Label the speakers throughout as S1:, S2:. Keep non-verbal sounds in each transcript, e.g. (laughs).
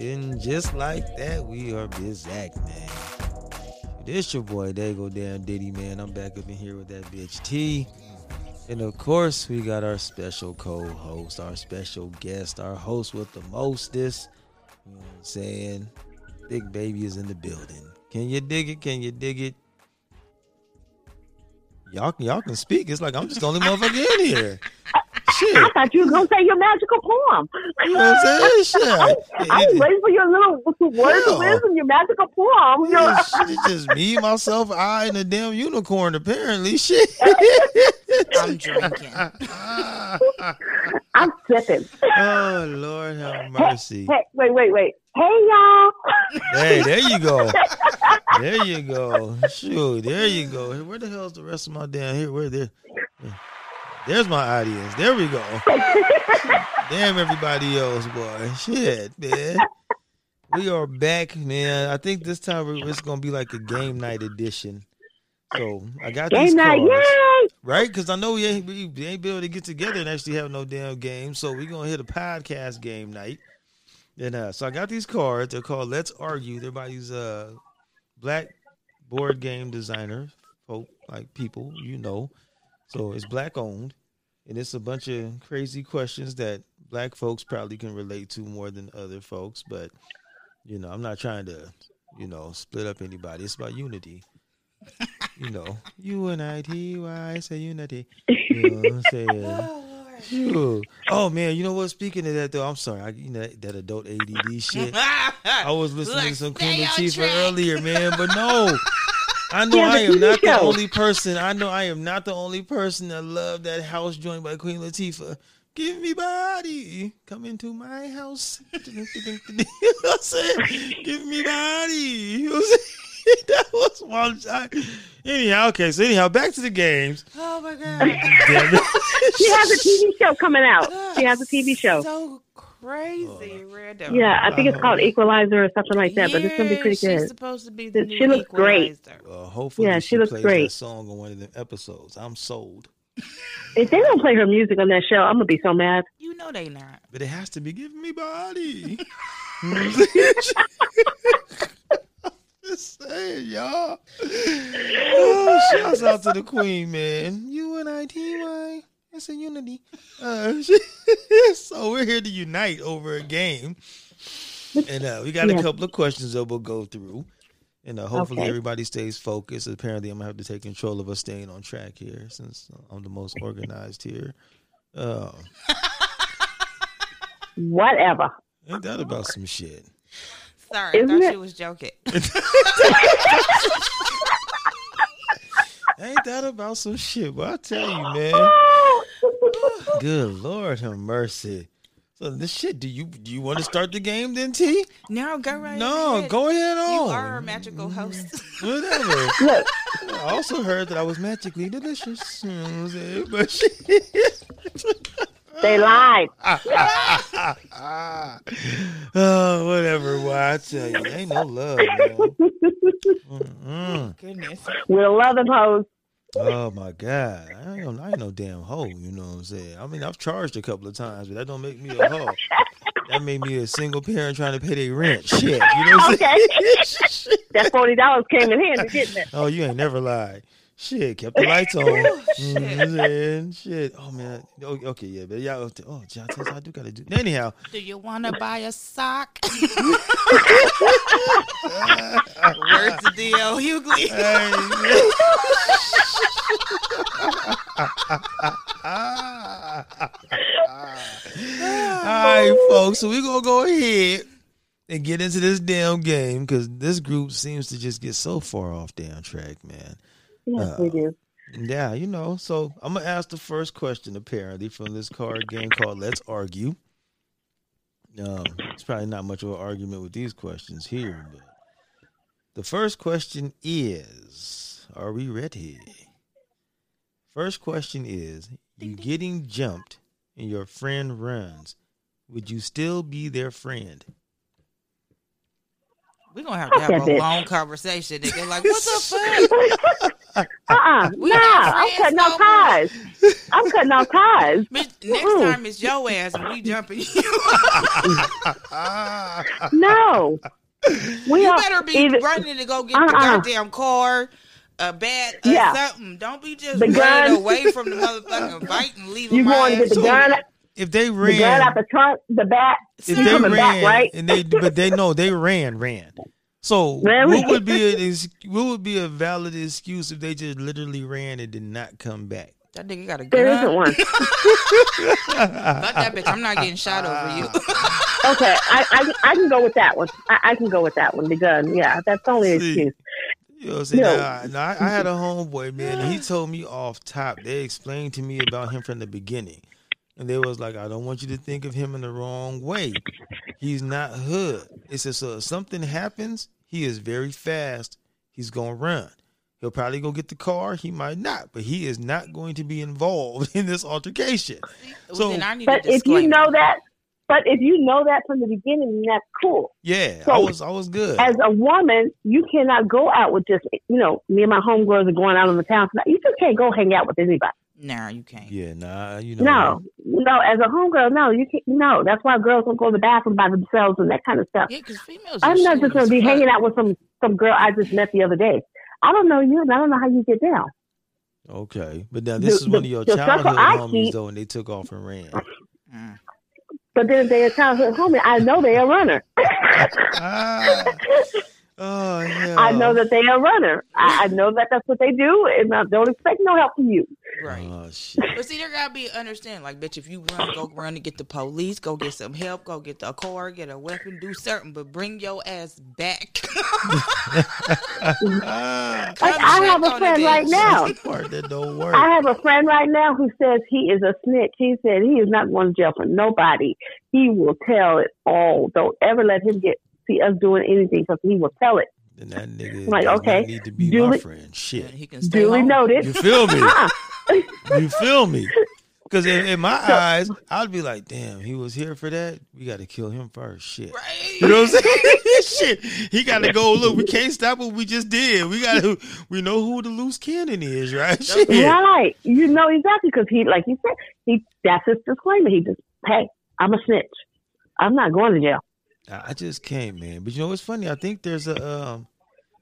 S1: And just like that, we are Bizac, man. This your boy, they go down Diddy, man. I'm back up in here with that bitch T. And of course, we got our special co-host, our special guest, our host with the mostest. You know what I'm saying? Big baby is in the building. Can you dig it? Can you dig it? Y'all, y'all can speak. It's like I'm just the only motherfucker in here. (laughs) Shit.
S2: I thought you were gonna say your magical poem.
S1: You know what I'm saying? Shit.
S2: I was waiting for your little words
S1: Yeah.
S2: of wisdom, your magical poem. You know,
S1: it's just me, myself, I, and a damn unicorn, apparently. (laughs) Shit.
S3: I'm drinking. (laughs)
S2: I'm sipping.
S1: oh, Lord have mercy.
S2: Hey, wait, wait, wait. Hey, y'all.
S1: Hey, there you go. (laughs) There you go. Shoot, there you go. Where the hell's the rest of my damn here? Where there? There's my audience. There we go. (laughs) Damn everybody else, boy. Shit, man. We are back, man. I think this time it's gonna be like a game night edition. So I got these
S2: Game night,
S1: cards,
S2: yay!
S1: right? Because I know we ain't, we ain't be able to get together and actually have no damn game. So we're gonna hit a podcast game night. And uh, so I got these cards. They're called Let's Argue. They're by these uh, black board game designers, folk like people you know. So it's black owned, and it's a bunch of crazy questions that black folks probably can relate to more than other folks. But you know, I'm not trying to, you know, split up anybody. It's about unity. you know, U N I T Y say unity. You know what I'm saying? (laughs) Oh, Phew. Oh man, you know what? Speaking of that though, I'm sorry. I, you know that, adult ADD shit. (laughs) I was listening to some
S3: stay
S1: Chief
S3: track.
S1: earlier, man, but no. (laughs) I know
S2: Yeah,
S1: I am not
S2: TV
S1: the only person. I know I am not the only person that loved that house joint by Queen Latifah. Give me body. Come into my house. (laughs) you know what I'm saying? Give me body. You know what I'm saying? (laughs) that was one shot. Anyhow, okay, so anyhow, back to the games.
S3: Oh my god. (laughs)
S2: She has a TV show coming out. She has a TV show.
S3: So crazy random.
S2: Yeah, I think it's called Equalizer or something like that, but it's gonna be pretty
S3: Yeah, She's
S2: good.
S3: supposed to be the
S2: She
S3: new
S2: looks great.
S3: equalizer.
S1: Uh, hopefully
S2: Yeah,
S1: she,
S2: she looks
S1: plays
S2: great.
S1: that song on one of the episodes. I'm sold.
S2: If they don't play her music on that show, I'm gonna be so mad.
S3: You know they not.
S1: But it has to be giving me body. Just saying, y'all. Oh, shouts out to the queen, man. U N I T Y. It's a unity. Uh, (laughs) so we're here to unite over a game, and uh, we got
S2: Yeah.
S1: a couple of questions that we'll go through. And uh, hopefully
S2: Okay.
S1: everybody stays focused. Apparently, I'm gonna have to take control of us staying on track here, since I'm the most organized here. Uh,
S2: Whatever.
S1: ain't that about some shit?
S3: Sorry, I
S2: Isn't
S3: thought
S2: it-
S3: you was joking. (laughs) (laughs)
S1: Ain't that about some shit? Well, I tell you, man. (laughs) Good Lord, have mercy. So this shit. Do you do you want to start the game then, T?
S3: no, go right
S1: No,
S3: ahead.
S1: go ahead on.
S3: You
S1: on.
S3: are our magical host. (laughs)
S1: Whatever.
S2: Look,
S1: I also heard that I was magically delicious. (laughs) You know what I'm saying? But shit.
S2: they lied.
S1: Ah, ah, ah, oh, whatever. Why I tell you, ain't no love.
S3: Goodness.
S2: We're loving hoes.
S1: Oh my god, I ain't, no, I ain't no damn hoe. You know what I'm saying? I mean, I've charged a couple of times, but that don't make me a hoe. that made me a single parent trying to pay their rent. Shit, you know what I'm
S2: Okay.
S1: saying? (laughs)
S2: That forty dollars came in handy, didn't it?
S1: oh, you ain't never lied. Shit, kept the lights on. (laughs)
S3: shit.
S1: Mm, shit. Oh man. Oh, okay, yeah, but y'all. Oh, John, I do gotta do. Anyhow,
S3: Do you want to buy a sock? (laughs) Words to D.L. Hughley. (laughs)
S1: All right, folks. So we're gonna go ahead and get into this damn game because this group seems to just get so far off damn track, man.
S2: Yes, we do.
S1: Yeah, you know. So I'm gonna ask the first question apparently from this card game called Let's Argue. Um, it's probably not much of an argument with these questions here, but the first question is: Are we ready? First question is: You getting jumped and your friend runs? Would you still be their friend?
S3: We're gonna have to have a long conversation. Nigga, like, what the fuck? (laughs)
S2: Uh-uh.
S3: We
S2: nah, I'm cutting
S3: no
S2: off ties. I'm cutting off ties. (laughs)
S3: Next time it's your ass and we jumping you. (laughs)
S2: No. We
S3: you better be
S2: either-
S3: running to go get the
S2: Uh-uh.
S3: goddamn car, a bat, or
S2: Yeah.
S3: something. Don't be just
S2: The
S3: running
S2: gun.
S3: away from the motherfucking fight and leaving
S2: You
S3: my
S2: going to get the gun.
S1: If they
S2: the gun
S1: ran,
S2: out the trunk, the bat.
S1: if they
S2: coming back, right?
S1: and they, but they know they ran, ran. So (laughs)
S2: Really?
S1: what would be an what would be a valid excuse if they just literally ran and did not come back?
S3: That nigga got a gun.
S2: There isn't one. (laughs)
S3: Fuck that bitch. I'm not getting shot over you. (laughs)
S2: Okay, I, I I can go with that one. I, I can go with that one. The gun, yeah, that's the only
S1: See.
S2: excuse.
S1: You know what I'm saying?
S2: No.
S1: Now, now, I, I had a homeboy, man, and he told me off top. They explained to me about him from the beginning. And they was like, I don't want you to think of him in the wrong way. He's not hood. It says, so if something happens, he is very fast. He's going to run. He'll probably go get the car. He might not, but he is not going to be involved (laughs) in this altercation. So,
S3: then I need
S2: But if you know that, but if you know that from the beginning, that's cool.
S1: yeah,
S2: So,
S1: I was, I was good.
S2: As a woman, you cannot go out with just you know. Me and my homegirls are going out on the town tonight. You just can't go hang out with anybody.
S3: Nah, you can't.
S1: yeah, nah, you know.
S2: No, no. As a homegirl, no, you can't. No, that's why girls don't go to the bathroom by themselves and that kind of stuff.
S3: Yeah, because females.
S2: I'm not just gonna be hanging out with some some girl I just met the other day. I don't know you, and I don't know how you get down.
S1: Okay, but now this
S2: The-
S1: is one
S2: the-
S1: of your
S2: the circle
S1: childhood
S2: I
S1: homies,
S2: keep-
S1: though, and they took off and ran.
S3: Mm.
S2: But then they're a childhood homie. I know they're a runner. (laughs)
S1: ah, (laughs) oh, yeah.
S2: I know that they're a runner. I, I know that that's what they do, and I don't expect no help from you.
S3: Right.
S1: Oh shit.
S3: But see, there gotta be understanding. Like, bitch, if you run, go run and get the police, go get some help, go get the car, get a weapon, do something, but bring your ass back. (laughs) (laughs)
S2: Like, I have a friend right now.
S1: part that don't work.
S2: I have a friend right now who says he is a snitch. He said he is not going to jail for nobody. He will tell it all. Don't ever let him get see us doing anything because he will tell it.
S1: then that nigga
S2: Like, okay,
S1: need to be my friend. Shit.
S3: he can stay
S2: Duly
S3: home.
S2: noted.
S1: You feel me?
S2: Uh-uh.
S1: You feel me? (laughs) Because in, in my eyes, I'd be like, damn, he was here for that. We got to kill him first. Shit.
S3: Right.
S1: You know what I'm saying? (laughs) Shit. He got to go. Look, we can't stop what we just did. We got to. We know who the loose cannon is, right? Shit.
S2: Right. You know exactly because he, like you said, he that's his disclaimer. He just, hey, I'm a snitch. I'm not going to jail.
S1: I I just can't, man. But you know what's funny? I think there's a um,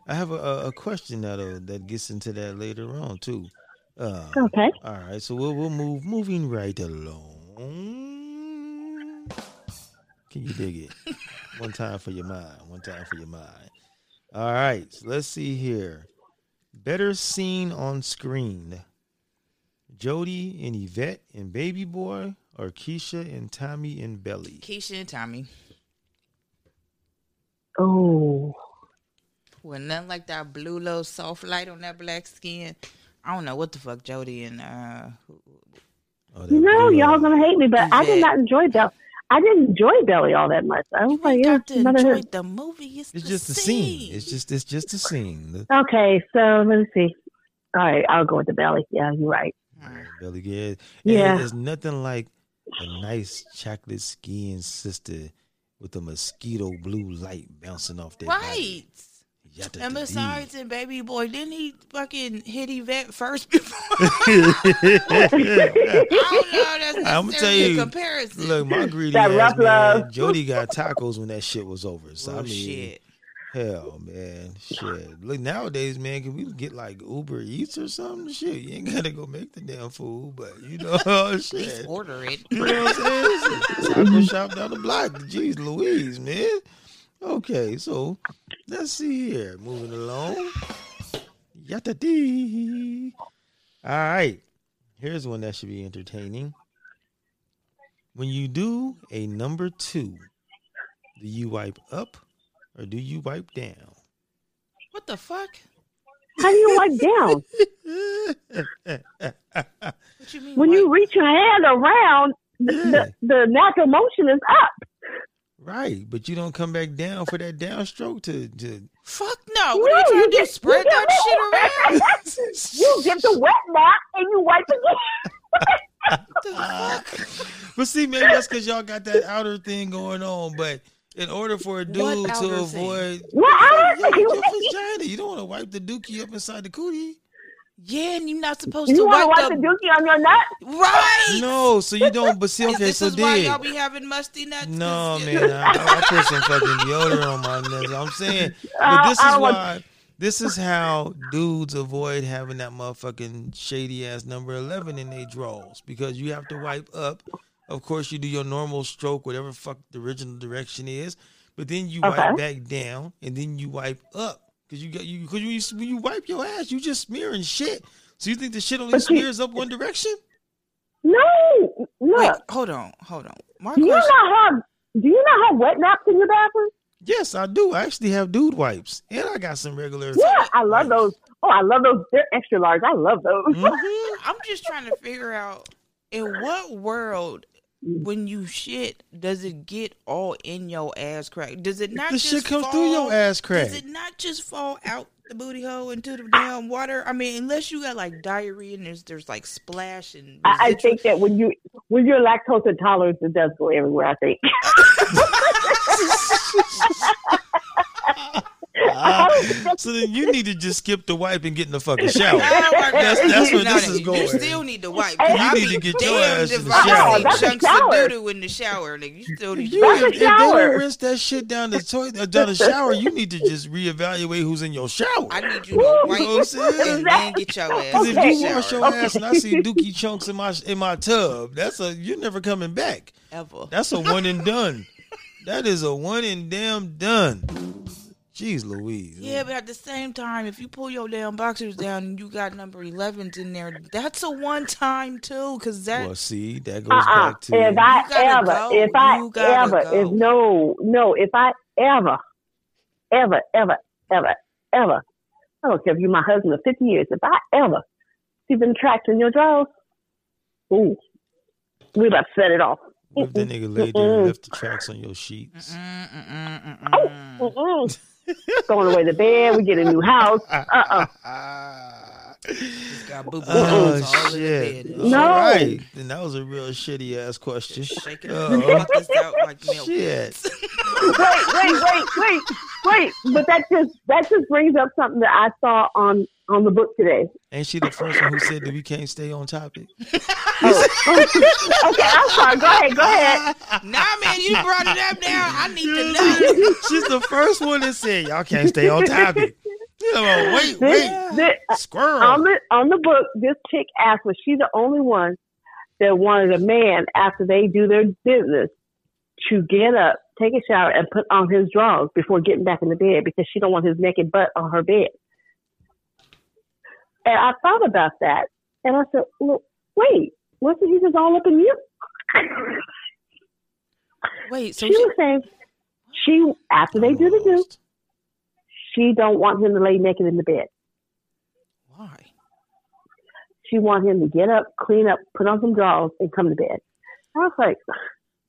S1: I have a, a, a question that uh, that gets into that later on too. Uh,
S2: Okay.
S1: all right, so we'll we'll move moving right along. Can you dig it? (laughs) one time for your mind. One time for your mind. All right, so let's see here. Better seen on screen. Jody and Yvette and Baby Boy, or Keisha and Tommy and Belly.
S3: Keisha and Tommy.
S2: Oh,
S3: With nothing like that blue little soft light on that black skin. I don't know what the fuck Jody and uh
S1: Oh, that
S2: you know, y'all
S1: eye.
S2: gonna hate me, but I did
S3: Yvette.
S2: not enjoy Belly. I didn't enjoy Belly all that much. I was
S3: you
S2: like, yeah,
S3: got to
S2: another-
S3: enjoy the movie. It's,
S1: It's
S3: the
S1: just the scene. It's just it's just a scene.
S2: Okay, so let me see. All right, I'll go with the belly. Yeah, you're right.
S3: Alright.
S1: belly good.
S2: Yeah.
S1: And there's nothing like a nice chocolate skiing sister with a mosquito blue light bouncing off their
S3: Right.
S1: Body.
S3: And besides, and baby boy, didn't he fucking hit Yvette first (laughs) before? (laughs) I don't know. That's
S1: I'ma tell you,
S3: comparison.
S1: Look, my (laughs) greedy
S2: That
S1: ass man,
S2: love.
S1: Jody got tacos when that shit was over. So I oh, mean,
S3: Bullshit.
S1: hell, man, shit. Look nowadays, man, can we get like Uber Eats or something? Shit, you ain't gotta go make the damn food, but you know,
S3: At least
S1: shit.
S3: order it.
S1: You know what I'm saying? Taco mm-hmm. shop down the block. Jeez Louise, man. Okay, so let's see here. Moving along. Yatta dee. All right. Here's one that should be entertaining. When you do a number two, do you wipe up or do you wipe down?
S3: What the fuck?
S2: How do you wipe down?
S3: What you mean?
S2: When
S3: what?
S2: you reach your hand around,
S1: Yeah.
S2: the, the natural motion is up.
S1: right, but you don't come back down for that downstroke to, to
S3: Fuck no. What are you
S2: No,
S3: trying to do? Spread that
S2: get-
S3: shit (laughs) around?
S2: You get the wet mop and you wipe again.
S3: What (laughs) the fuck? (laughs)
S1: But see, maybe that's because y'all got that outer thing going on. But in order for a dude to avoid
S2: Well, I
S1: your,
S2: don't
S1: your
S2: think
S1: vagina, you don't want to wipe the dookie up inside the cootie.
S3: Yeah, and you're not supposed to.
S2: you
S3: to
S2: want to
S3: wipe
S2: watch the
S3: the
S2: dookie on your nut?
S3: right.
S1: No, so you don't. But see,
S3: Is
S1: okay,
S3: this
S1: so
S3: is why y'all be having musty nuts?
S1: No, man, I, I put some fucking deodorant on my nuts. I'm saying, but
S2: uh,
S1: this
S2: I
S1: is
S2: don't want-
S1: why. This is how dudes avoid having that motherfucking shady ass number eleven in their drawers because you have to wipe up. Of course, you do your normal stroke, whatever fuck the original direction is, but then you
S2: Okay.
S1: wipe back down and then you wipe up because you got you because you when you wipe your ass, you just smearing shit. So you think the shit only
S2: But you-
S1: smears up one direction?
S2: No,
S3: Wait, hold on, hold on. My
S2: Do you
S3: question.
S2: not have? Do you not have wet naps in your bathroom?
S1: Yes, I do. I actually have dude wipes, and I got some regular.
S2: Yeah, I love
S1: wipes.
S2: those. Oh, I love those. They're extra large. I love those.
S1: Mhm. (laughs)
S3: I'm just trying to figure out in what world Mm. when you shit does it get all in your ass crack? Does it not
S1: The
S3: just
S1: shit comes
S3: fall,
S1: through your ass crack.
S3: Does it not just fall out the booty hole into the damn water? I mean, unless you got like diarrhea and there's there's like splash and
S2: I, I think that when you when you're lactose intolerant, it does go everywhere. I think. (laughs) (laughs) (laughs) (laughs)
S1: So then you need to just skip the wipe and get in the fucking shower.
S3: That's,
S1: that's where
S3: no,
S1: this
S3: that-
S1: is going.
S3: You still need to wipe.
S2: You
S3: I
S1: need to get your ass in the shower.
S3: see
S2: That's a
S3: chunks
S2: shower.
S3: of doo doo in the shower, nigga. You still need to
S1: You,
S2: That's a
S1: if, if they don't rinse that shit down the toilet, uh, down the shower, you need to just reevaluate who's in your shower.
S3: I need you
S2: Woo!
S3: to
S1: You know what I'm
S3: wipe and then get your ass
S1: Because
S3: in
S1: if
S3: the
S1: you wash
S3: shower.
S1: your ass and I see dookie chunks in my in my tub, that's a you're never coming back.
S3: Ever.
S1: That's a one and done. That is a one and damn done. Jeez Louise.
S3: Yeah, but at the same time, if you pull your damn boxers down and you got number 11s in there, that's a one time too, because that.
S1: Well, see, that goes
S2: Uh-uh.
S1: back to
S2: If I
S3: You gotta
S2: ever,
S3: go.
S2: if I ever,
S3: go.
S2: if no, no, if I ever, ever, ever, ever, ever, I don't care if you're my husband of 50 years, if I ever see them tracks in your drawers, ooh, we about to set it off.
S1: what if that nigga laid there and left the tracks on your sheets.
S3: Mm, mm, mm, mm,
S2: Oh,
S3: mm.
S2: mm-mm. Throwing away the bed, we get a new house. Uh-uh.
S3: Got boo boo
S1: Oh
S3: all in
S1: shit!
S3: bed.
S2: No.
S1: All right, then that was a real shitty ass question.
S3: Shaking
S1: Uh,
S3: out like milk.
S1: Shit.
S2: wait, wait, wait, wait, wait. But that just that just brings up something that I saw on on the book today.
S1: Ain't she the first one who said that we can't stay on topic? (laughs) Oh.
S2: Okay, I'm sorry. Go ahead, go ahead. (laughs)
S3: Nah, man, you brought it up now. I need to (laughs) know.
S1: She's the first one that said y'all can't stay on topic. You know, wait,
S2: This,
S1: wait,
S2: this,
S1: squirrel.
S2: on the on the book, this chick asked was she the only one that wanted a man after they do their business to get up, take a shower, and put on his drawers before getting back in the bed because she don't want his naked butt on her bed. And I thought about that, and I said, well, "Wait, wasn't he just all up in you?" (laughs)
S3: Wait, so
S2: she
S3: she,
S2: was saying she after they do the do, she don't want him to lay naked in the bed.
S3: why?
S2: She want him to get up, clean up, put on some drawers, and come to bed. I was like,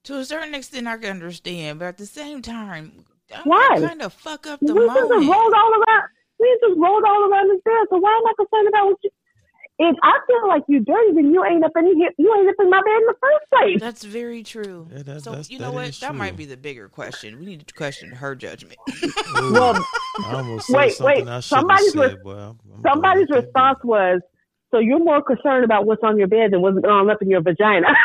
S3: To a certain extent, I can understand, but at the same time,
S2: Why?
S3: Kind of fuck up
S2: we
S3: the
S2: just rolled all around. We just rolled all around his bed. So why am I concerned about what you? If I feel like you dirty, then you ain't up in here. You ain't up in my bed in the first place.
S3: That's very true.
S1: Yeah, that-
S3: so you know
S1: that
S3: what?
S1: is
S3: That might be the bigger question. We need to question her judgment. (laughs)
S1: Ooh, (laughs)
S2: Well,
S1: I almost said
S2: wait, wait.
S1: I
S2: Somebody's
S1: have
S2: re-
S1: boy. I'm- I'm
S2: Somebody's
S1: that
S2: response was, "So you're more concerned about what's on your bed than what's going up in your vagina." (laughs)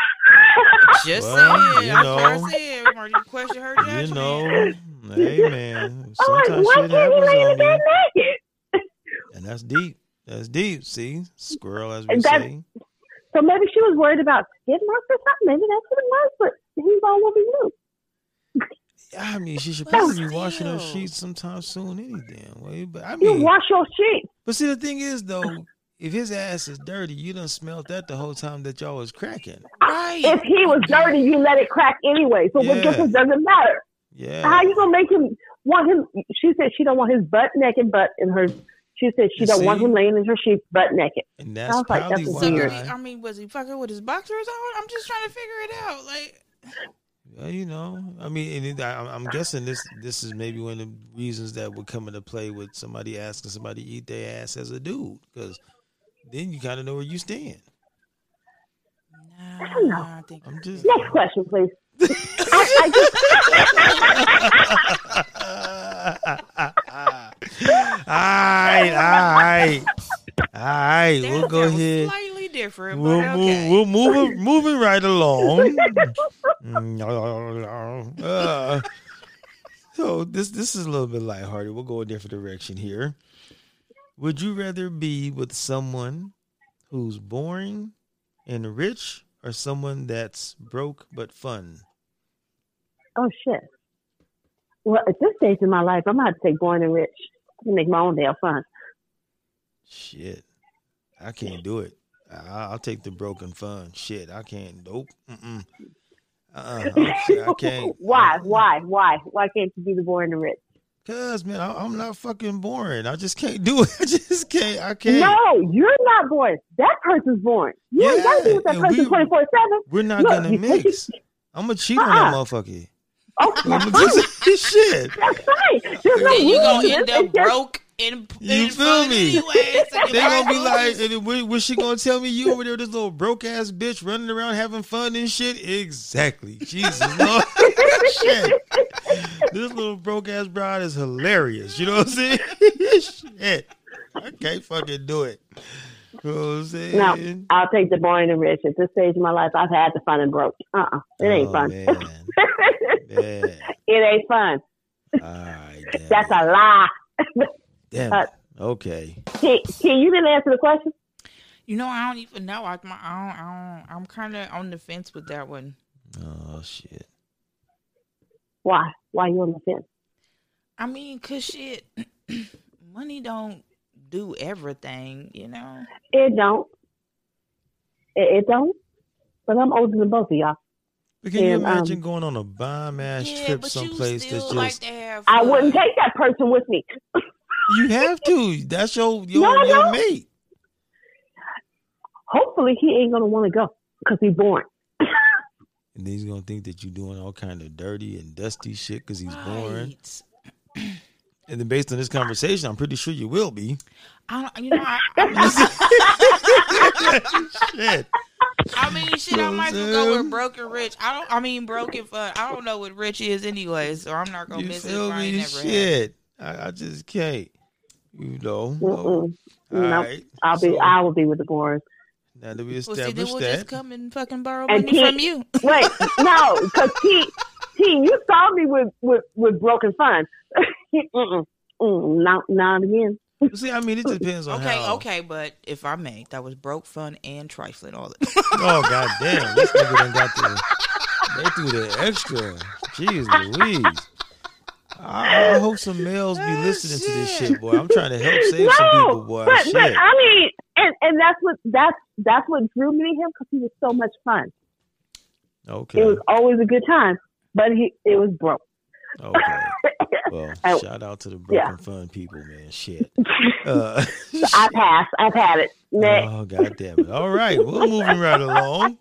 S3: Just
S1: Well,
S3: saying.
S1: you
S3: That's what I
S1: know.
S3: said. Are you question her
S1: You know, hey (laughs) man,
S2: I'm like, why
S1: shit
S2: can't he
S1: happens
S2: lay in
S1: on
S2: bed
S1: you,
S2: naked?
S1: and that's deep. That's deep. See, squirrel, as we
S2: that-
S1: say.
S2: So maybe she was worried about skid marks or something. Maybe that's what it was. But he's all over you.
S1: I mean, she should probably be washing her sheets sometime soon, any damn way. But I mean, You
S2: wash your sheets.
S1: but see, the thing is though, if his ass is dirty, you done smelled that the whole time that y'all was cracking.
S3: Right.
S2: If he was dirty, you let it crack anyway. So what difference does it matter?
S1: Yeah.
S2: How you gonna make him want him? She said she don't want his butt naked, butt in her. She said she
S1: You
S2: don't want him laying in her sheets butt naked.
S1: And that's
S2: Sounds like that's
S1: why.
S3: So he, I mean, was he fucking with his boxers on? I'm just trying to figure it out. Like,
S1: Well, you know, I mean, and it, I, I'm guessing this this is maybe one of the reasons that would come into play with somebody asking somebody to eat their ass as a dude, because then you kind of know where you stand.
S3: nah,
S2: don't know.
S3: I think
S1: I'm just,
S2: Next question, please.
S3: I
S2: I just,
S1: all right, all right, all right.
S3: That-
S1: We'll go
S3: that was
S1: ahead.
S3: Slightly different,
S1: We'll
S3: but
S1: move.
S3: okay.
S1: We'll move. Moving right along. (laughs) Uh, so this this is a little bit lighthearted. We'll go a different direction here. Would you rather be with someone who's boring and rich, or someone that's broke but fun?
S2: Oh shit. Well, at this stage in my life, I'm gonna have to take born and rich to make my own damn fun.
S1: Shit, I can't do it. I, I'll take the broken fun. Shit, I can't. Nope. Mm-mm. Uh-uh. (laughs) Oh, I can't. (laughs)
S2: Why? Why? Why? Why can't you be the born and rich?
S1: Cause man, I, I'm not fucking boring. I just can't do it. (laughs) I just can't. I can't.
S2: No, you're not born. That person's born. You ain't gotta be with that
S1: Yeah,
S2: person
S1: we-
S2: twenty four seven.
S1: We're not
S2: Look,
S1: gonna mix. I'm gonna cheat on that
S2: Uh-uh.
S1: motherfucker.
S2: Oh,
S1: I'm
S2: that's
S1: gonna
S2: fine.
S1: just shit.
S2: That's fine. There's no
S3: you gonna end up
S2: It's just-
S3: broke and
S1: You
S3: and
S1: feel me?
S3: Anyways, so
S1: They gonna be like,
S3: as well
S1: and then when- when she gonna tell me you over there, this little broke ass bitch running around having fun and shit? Exactly. Jesus (laughs) Lord. shit. This little broke ass bride is hilarious. You know what I'm saying? (laughs) shit. I can't fucking do it. You know what I'm saying?
S2: No, I'll take the born and rich. At this stage of my life, I've had the fun and broke. Uh, uh it ain't
S1: Oh,
S2: fun.
S1: Man. (laughs) Man.
S2: it ain't fun.
S1: All right. (laughs) Damn
S2: That's
S1: it.
S2: a lie.
S1: Damn
S2: uh.
S1: Okay.
S2: Can, T, you didn't answer the question.
S3: You know, I don't even know. I, my, I don't, I don't, I'm kind of on the fence with that one.
S1: Oh shit.
S2: Why? Why you on the fence?
S3: I mean, cause shit, (clears throat) money don't do everything, you know.
S2: It don't. It, it don't. But I'm older than both of y'all.
S1: But can you
S2: And, um,
S1: imagine going on a bomb ass
S3: yeah,
S1: trip someplace that's just?
S3: Like
S2: I wouldn't take that person with me.
S1: you have to. That's your your,
S2: No,
S1: your
S2: don't.
S1: mate.
S2: Hopefully, he ain't gonna want to go because he's born.
S1: And then he's gonna think that you're doing all kind of dirty and dusty shit because he's born. (clears throat) And then based on this conversation, I'm pretty sure you will be.
S3: I don't, you know, I, I, (laughs) (laughs)
S1: shit.
S3: I mean, shit, I
S1: know what
S3: might as well go
S1: saying?
S3: with broken rich. I don't. I mean, broken fun. I don't know what rich is anyway, so I'm not gonna
S1: You
S3: miss it.
S1: feel
S3: If I ain't
S1: me?
S3: never had.
S1: Shit. I, I just can't. You know.
S2: Mm-mm. Nope.
S1: right.
S2: I'll be.
S1: So,
S2: I will be with the boys.
S1: now that we
S3: Well, see,
S1: established
S3: then we'll
S1: that.
S3: just come and fucking borrow
S2: And
S3: money
S2: keep-
S3: from you.
S2: Wait, (laughs) no, because T, T, you saw me with with with broken fun. (laughs) Mm, not not again.
S1: See, I mean, it (laughs) depends on
S3: Okay,
S1: how.
S3: okay, but if I may, that was broke, fun, and trifling all (laughs) the
S1: Oh god damn! This nigga done got the they threw the extra. Jeez Louise. I, I hope some males be ah, listening to this shit, boy. I'm trying to help save some people, boy.
S2: but
S1: shit.
S2: but I mean, and and that's what that's that's what drew me to him because he was so much fun.
S1: okay.
S2: It was always a good time, but he it was broke.
S1: Okay. (laughs) Well, (laughs)
S2: I-
S1: shout out to the broken
S2: yeah.
S1: fun people, man. Shit. (laughs) Uh,
S2: I pass. I've had it. (laughs) Next.
S1: oh god damn it. All right, we're moving right along.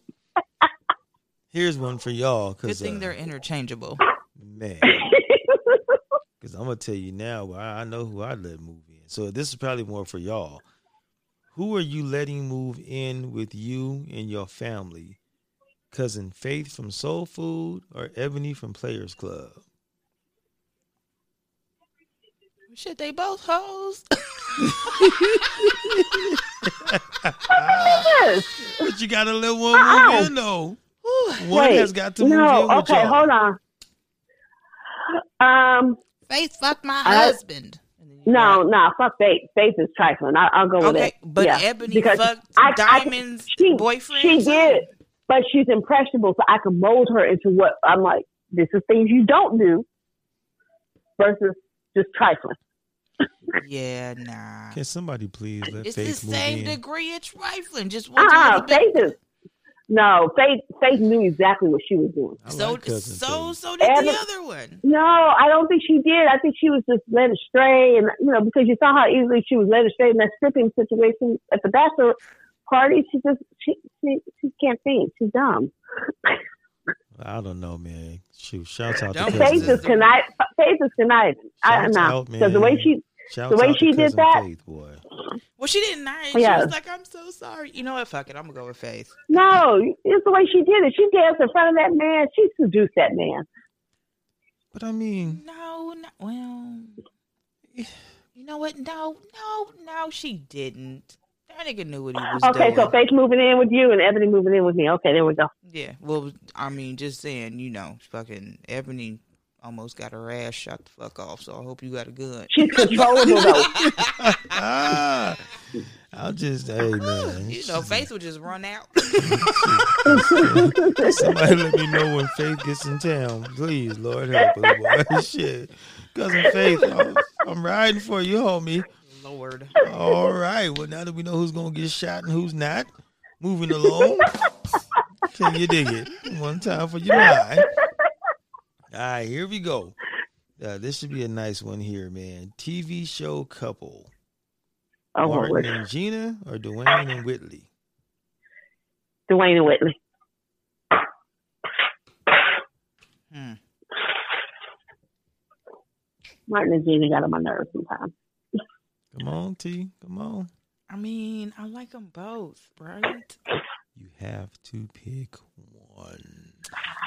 S1: Here's one for y'all,
S3: Good
S1: cause
S3: thing
S1: uh,
S3: they're interchangeable.
S1: man. Because I'm gonna tell you now, I I know who I let move in. So this is probably more for y'all. Who are you letting move in with you and your family? Cousin Faith from Soul Food or Ebony from Players Club?
S3: Shit, they both hoes. (laughs)
S2: yes.
S1: But you gotta let one
S2: Ow.
S1: move in though. One
S2: Wait,
S1: has got to move
S2: no,
S1: in with
S2: okay,
S1: y'all.
S2: hold on. Um,
S3: Faith fucked my
S2: I-
S3: husband. And
S2: no,
S3: got-
S2: no, fuck Faith. Faith is trifling. I, I'll go with
S3: Okay,
S2: it.
S3: but
S2: yeah.
S3: Ebony
S2: because
S3: fucked
S2: I- I-
S3: Diamond's
S2: she,
S3: boyfriend.
S2: She
S3: too.
S2: did, but she's impressionable, so I can mold her into what I'm like. This is things you don't do, versus just trifling.
S3: Yeah, nah.
S1: Can somebody please let
S3: It's the
S1: move
S3: same
S1: in?
S3: degree of trifling. Just one ah,
S2: Uh-uh,
S3: little bit.
S2: Faith is no Faith. Faith knew exactly what she was doing.
S1: I
S3: So,
S1: like
S3: so,
S1: Faith.
S3: so did
S2: Ebony-
S3: the other one.
S2: No, I don't think she did. I think she was just led astray, and you know, because you saw how easily she was led astray in that stripping situation at the bachelor party. She just she she, she can't think. She's dumb. (laughs)
S1: I don't know, man. Shoot, shouts out to
S3: Don't
S1: Cousin
S2: Faith is
S3: Cousin-
S2: connive. Faith is conniving. I
S1: Shouts
S2: know because the way she
S1: Shouts
S2: the way
S1: out
S2: she
S1: to
S2: did that-
S1: Faith, boy.
S3: Well, she didn't know. She
S2: Yeah.
S3: was like, "I'm so sorry." You know what? Fuck it. I'm gonna go with Faith.
S2: no, it's the way she did it. She danced in front of that man. She seduced that man.
S1: But I mean,
S3: No, no well, you know what? No, no, no, she didn't. That nigga knew what he was
S2: Okay,
S3: doing.
S2: so Faith moving in with you and Ebony moving in with me. Okay, there we go.
S3: yeah, well, I mean, just saying, you know, fucking Ebony almost got her ass shot the fuck off. So I hope you got a gun.
S2: She's controllable though.
S1: I'll just hey (laughs) man.
S3: You know, Faith will just run out. (laughs)
S1: Somebody let me know when Faith gets in town, please, Lord help us, boy. (laughs) Shit, cousin Faith, I'm, I'm riding for you, homie.
S3: Lord.
S1: All right. Well, now that we know who's gonna get shot and who's not, moving along. Can you dig it? One time for your mind. All right, here we go. Uh, this should be a nice one here, man. TV show couple:
S2: Oh,
S1: Martin
S2: Lord.
S1: and Gina, or Dwayne and Whitley.
S2: Dwayne and Whitley.
S3: Hmm.
S2: Martin and Gina got on my nerves sometimes.
S1: Come on, T. Come on.
S3: I mean, I like them both, right?
S1: You have to pick one.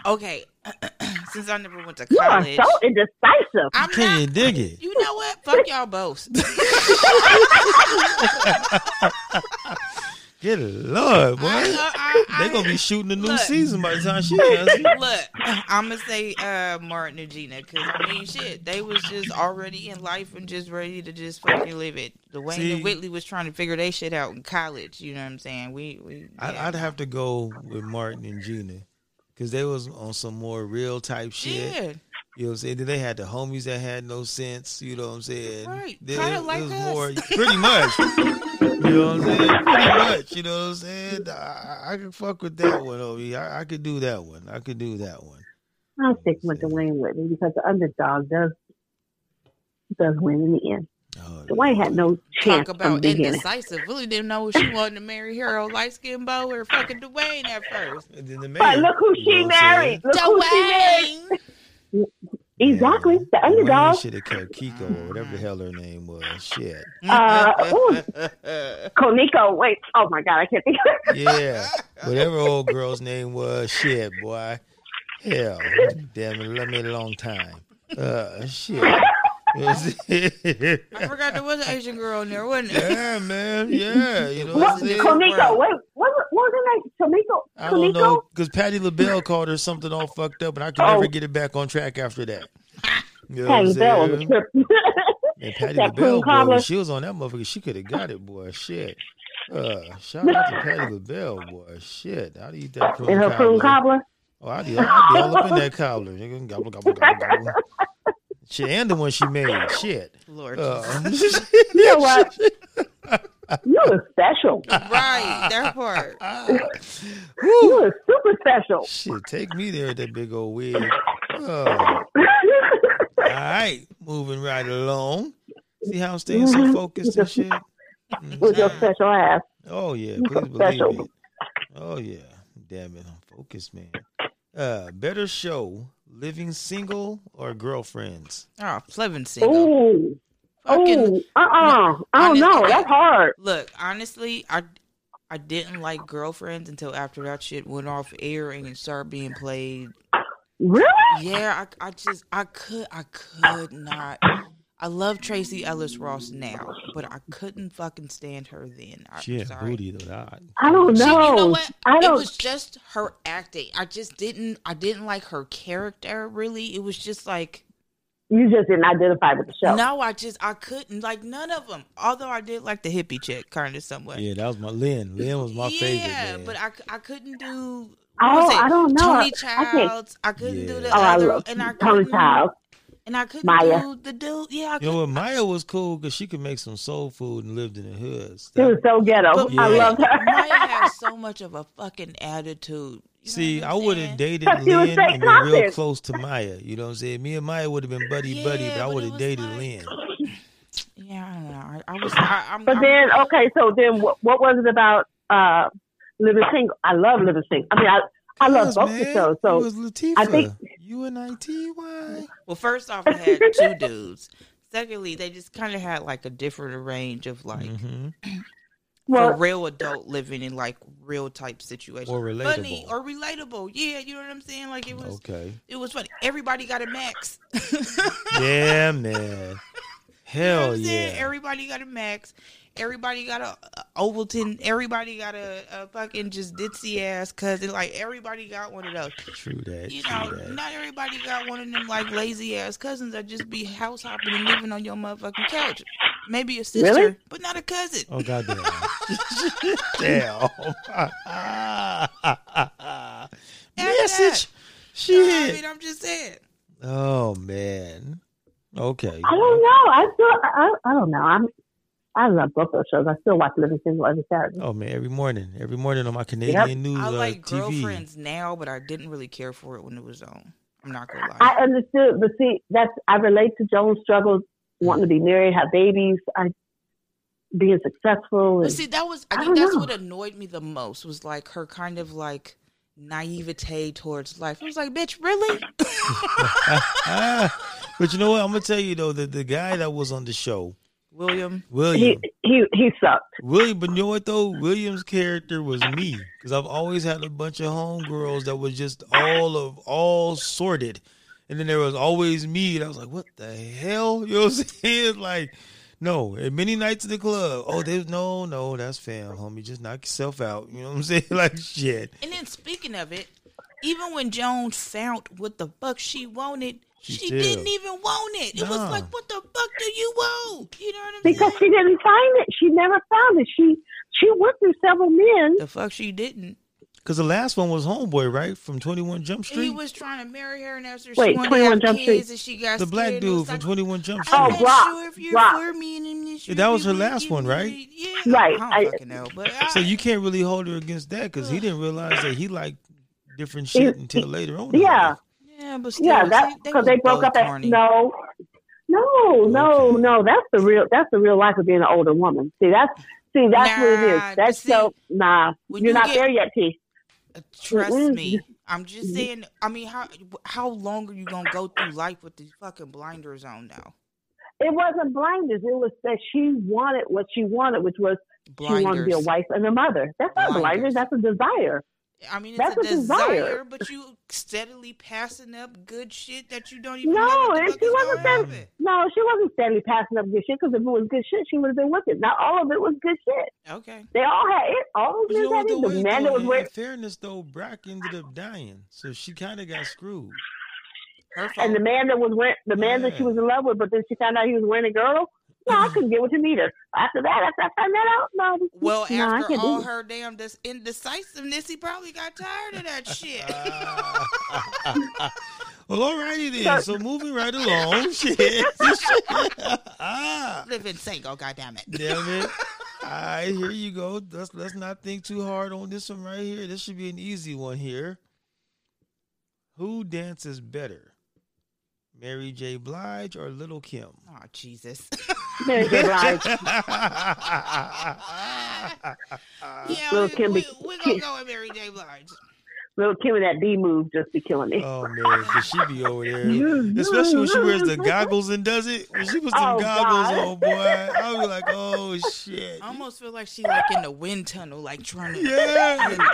S3: Okay, (clears throat) since I never went to college,
S2: You are
S3: college,
S2: so indecisive.
S3: I'm
S1: Can
S3: not.
S1: you dig it?
S3: You know what? Fuck y'all both. (laughs)
S1: Good it, Lord, boy.
S3: I- I-
S1: They gonna be shooting a new
S3: Look.
S1: season by the time she answers. (laughs)
S3: Look, I'm gonna say uh, Martin and Gina because I mean, shit, they was just already in life and just ready to just fucking live it. Dwayne
S1: See-
S3: and Whitley was trying to figure their shit out in college. You know what I'm saying? We, we. Yeah.
S1: I'd have to go with Martin and Gina because they was on some more real type shit.
S3: Yeah,
S1: You know what I'm saying? Then they had the homies that had no sense. You know what I'm saying?
S3: Right.
S1: Then
S3: Kinda
S1: it,
S3: like
S1: it was
S3: us.
S1: more, pretty much. (laughs) you know what I'm saying? Pretty much. You know what I'm saying? I, I could fuck with that one, Obi. I, I could do that one. I could do that one.
S2: I'm sticking with Dwayne Whitley because the underdog does does win in the end.
S1: Oh,
S2: Dwayne had no chance
S3: talk about
S2: the beginning.
S3: indecisive. Really didn't know if she wanted to marry her old light skinned bow or fucking Dwayne at first.
S1: And then
S2: But look who she
S1: know
S2: married. Look who she married.
S3: Dwayne. (laughs)
S2: Exactly, the underdog.
S1: should have kept Kiko or whatever the hell her name was. Shit.
S2: Uh, ooh. Koniko. Wait. Oh my God, I can't think. of it.
S1: Yeah. (laughs) Whatever old girl's name was. Shit, boy. Hell. Damn it. Let me a long time. Uh, shit.
S3: I (laughs) forgot there was an Asian girl in there, wasn't it?
S1: yeah, man. Yeah. You know what
S2: What?
S1: I'm saying?
S2: Koniko. Wait. What, what was her name? Tomiko.
S1: I don't know because Patti LaBelle called her something all fucked up, and I could
S2: Oh.
S1: never get it back on track after that. (laughs) You know what
S2: Patty
S1: I'm
S2: Bell was a
S1: saying?
S2: trip. (laughs)
S1: And Patty
S2: That
S1: LaBelle, boy, when she was on that motherfucker, she could have got it, boy. Shit. Uh, shout out to Patti LaBelle, boy. Shit. I'd eat that prune
S2: In her prune
S1: cobbler.
S2: cobbler.
S1: Oh, I'd be, I'd be all up in that cobbler. Nigga. Gobble, gobble, gobble, gobble. Shit, and the one she made. Shit.
S3: Lord
S1: Uh, (laughs)
S2: You know what? You were special.
S3: Right, that part.
S2: You were super special.
S1: Shit, take me there with that big old wig. (laughs) Oh. All right, moving right along. See how I'm staying so focused and shit? (laughs)
S2: With your special ass.
S1: Oh yeah,
S2: You
S1: please
S2: so
S1: believe
S2: special.
S1: it. Oh yeah, damn it, I'm focused, man. Uh, better show: living single or girlfriends?
S3: Oh, Living single.
S2: Ooh.
S3: Fucking
S2: Ooh. Uh uh I don't know. That's hard.
S3: look, honestly, I I didn't like girlfriends until after that shit went off air and it started being played.
S2: Really?
S3: Yeah, I I just I could I could not. I love Tracee Ellis Ross now, but I couldn't fucking stand her then. I'm
S1: She had
S3: sorry.
S1: booty though. that-
S2: I don't
S3: She-
S2: know.
S3: you know what?
S2: I
S3: It
S2: don't.
S3: was just her acting. I just didn't. I didn't like her character. Really, it was just like
S2: you just didn't identify with the show.
S3: no. I just I couldn't like none of them. Although I did like the hippie chick, kind of somewhat.
S1: Yeah, that was my Lynn. Lynn was my
S3: yeah,
S1: favorite. Man.
S3: but I, I couldn't do.
S2: Oh,
S3: was it?
S2: I don't know. Toni
S3: Childs. I, couldn't do
S1: Yeah.
S3: the
S2: Oh, I love
S3: and I
S2: Toni
S3: couldn't.
S2: Child.
S3: And I couldn't
S2: Maya.
S3: do the dude. Yeah, I
S1: you know
S3: couldn't.
S1: what? Maya was cool because she could make some soul food and lived in the hoods.
S2: She was so ghetto.
S3: But
S1: Yeah.
S2: I
S3: Maya,
S2: loved her.
S3: Maya has so much of a fucking attitude. You
S1: See, I would
S3: saying?
S1: have dated
S2: She was
S1: Lynn
S2: straight
S1: and been real close to Maya. You know what I'm saying? Me and Maya would have been buddy buddy,
S3: Yeah,
S1: but I would
S3: it
S1: have dated
S3: like-
S1: Lynn.
S3: Yeah, I don't know. I, I was. I, I'm,
S2: But
S3: I'm-
S2: then, okay, so then what, what was it about uh, Living Single? I love Living Single. I mean, I, I love both
S1: man.
S2: the shows.
S1: it
S2: So
S1: was Latifah.
S2: I think-
S1: U N I T Y.
S3: Well, first off, I had two dudes. Secondly, they just kind of had like a different range of like (clears throat)
S1: Mhm.
S2: Well-
S3: for real adult living in like real type situations.
S1: Or relatable, Funny
S3: or relatable. Yeah, you know what I'm saying? Like it was
S1: Okay.
S3: it was funny. Everybody got a max. (laughs)
S1: Yeah, man.
S3: You know
S1: Hell
S3: what I'm saying?
S1: yeah.
S3: Everybody got a max. Everybody got a, a Overton. Everybody got a, a fucking just ditzy ass cousin. Like everybody got one of those.
S1: True that.
S3: You
S1: true
S3: know,
S1: that.
S3: not everybody got one of them like lazy ass cousins that just be house hopping and living on your motherfucking couch. Maybe a sister,
S2: Really?
S3: but not a cousin.
S1: Oh goddamn! (laughs) Damn. Message. Shit.
S3: I
S1: Shit.
S3: mean, I'm just saying.
S1: Oh man. Okay.
S2: I don't know. I still, I, I don't know. I'm, I love both those shows. I still watch Living Single every Saturday.
S1: Oh man, every morning, every morning on my Canadian news
S3: I
S1: uh,
S3: like
S1: TV.
S3: girlfriends now, but I didn't really care for it when it was on. I'm not gonna lie.
S2: I understood, but see, that's I relate to Joan's struggle, wanting to be married, have babies, I being successful.
S3: But see, that was I
S2: I
S3: think that's
S2: know.
S3: what annoyed me the most was like her kind of like naivete towards life. I was like, bitch, really? (laughs) (laughs)
S1: but you know what? I'm gonna tell you though that the guy that was on the show,
S3: William.
S1: William,
S2: he he he sucked.
S1: William, but you know what though? William's character was me because I've always had a bunch of homegirls that was just all of all sorted, and then there was always me, and I was like, what the hell? (laughs) You know what I'm saying? (laughs) Like, no, and many nights in the club. Oh, there's no, no, that's fam, homie. Just knock yourself out. You know what I'm (laughs) saying? Like shit.
S3: And then speaking of it, even when Joan found what the fuck she wanted,
S1: She
S3: she, didn't even want it. It was like, what the fuck do you want? You know what I'm
S2: Because
S3: saying?
S2: she didn't find it. She never found it. She she went through several men.
S3: the fuck she didn't.
S1: Because the last one was Homeboy, right? From 21 Jump Street.
S3: He was trying to marry her, and after
S2: Wait,
S3: she wanted
S2: 21
S3: to have
S2: Jump
S3: kids,
S2: Street.
S3: and she got
S1: the black
S3: scared, and it was
S1: dude from
S3: like,
S1: 21 Jump Street.
S2: Oh,
S3: I'm sure if you're
S2: Brock.
S3: for me, and I'm sure
S1: that was her last one, right?
S3: Yeah,
S2: Right,
S3: I don't
S2: I-
S3: fucking know, but I,
S1: So you can't really hold her against that because he didn't realize that he liked different shit
S2: He-
S1: until later on.
S2: Yeah,
S1: life.
S3: Yeah, but still,
S2: yeah. That's because
S3: was
S2: they broke up at
S3: corny.
S2: no, no, no,
S1: Okay.
S2: no. That's the real. That's the real life of being an older woman. See, that's see, that's what it
S3: Nah,
S2: is. That's
S3: see,
S2: so nah. You're
S3: you
S2: not
S3: get-
S2: there yet, T.
S3: Uh, Trust
S2: Mm-mm.
S3: me. I'm just saying. I mean, how how long are you gonna go through life with these fucking blinders on now?
S2: It wasn't blinders. It was that she wanted what she wanted, which was she wanted to be a wife and a mother. That's not
S3: Blinders.
S2: blinders. That's a desire.
S3: I mean, it's
S2: That's
S3: a
S2: a
S3: desire,
S2: desire.
S3: but you steadily passing up good shit that you don't even know
S2: No, and she wasn't
S3: gonna
S2: steadily. No, she wasn't steadily passing up good shit. Because if it was good shit, she would have been with it. Not all of it was good shit.
S3: Okay.
S2: They all had it. All
S1: But
S2: those
S1: you know
S2: men
S1: what,
S2: had
S1: though,
S2: it. The
S1: wait,
S2: man
S1: though,
S2: that was
S1: in
S2: wearing
S1: fairness, though, Brock ended up dying, so she kind of got screwed.
S3: Her
S2: and the man that was wearing the man that she was in love with, but then she found out he was wearing a girdle. No, I couldn't get with him either. After that, after I found that out, no.
S3: well,
S2: no, I
S3: after
S2: can't do
S3: all her damn dis- indecisiveness, he probably got tired of that shit. (laughs) (laughs)
S1: well, alrighty then. So moving right along, (laughs) shit. ah,
S3: Living single, goddamn it.
S1: damn it. All right, here you go. Let's let's not think too hard on this one right here. This should be an easy one here. Who dances better, Mary J. Blige or Little Kim?
S3: Oh Jesus.
S2: Mary J. (laughs) Blige. (laughs)
S3: yeah,
S2: Lil'
S3: we,
S2: Kim
S3: we,
S2: be-
S3: we gonna go with Mary J. Blige.
S2: Little Kim and that B move just be killing me.
S1: Oh man, cause she be over there, especially when she wears the goggles and does it. When she puts them (laughs)
S2: Oh,
S1: goggles
S2: God.
S1: on, boy, I'll be like, oh shit.
S3: I almost feel like she like in the wind tunnel, like trying to.
S1: Yeah.
S3: you know.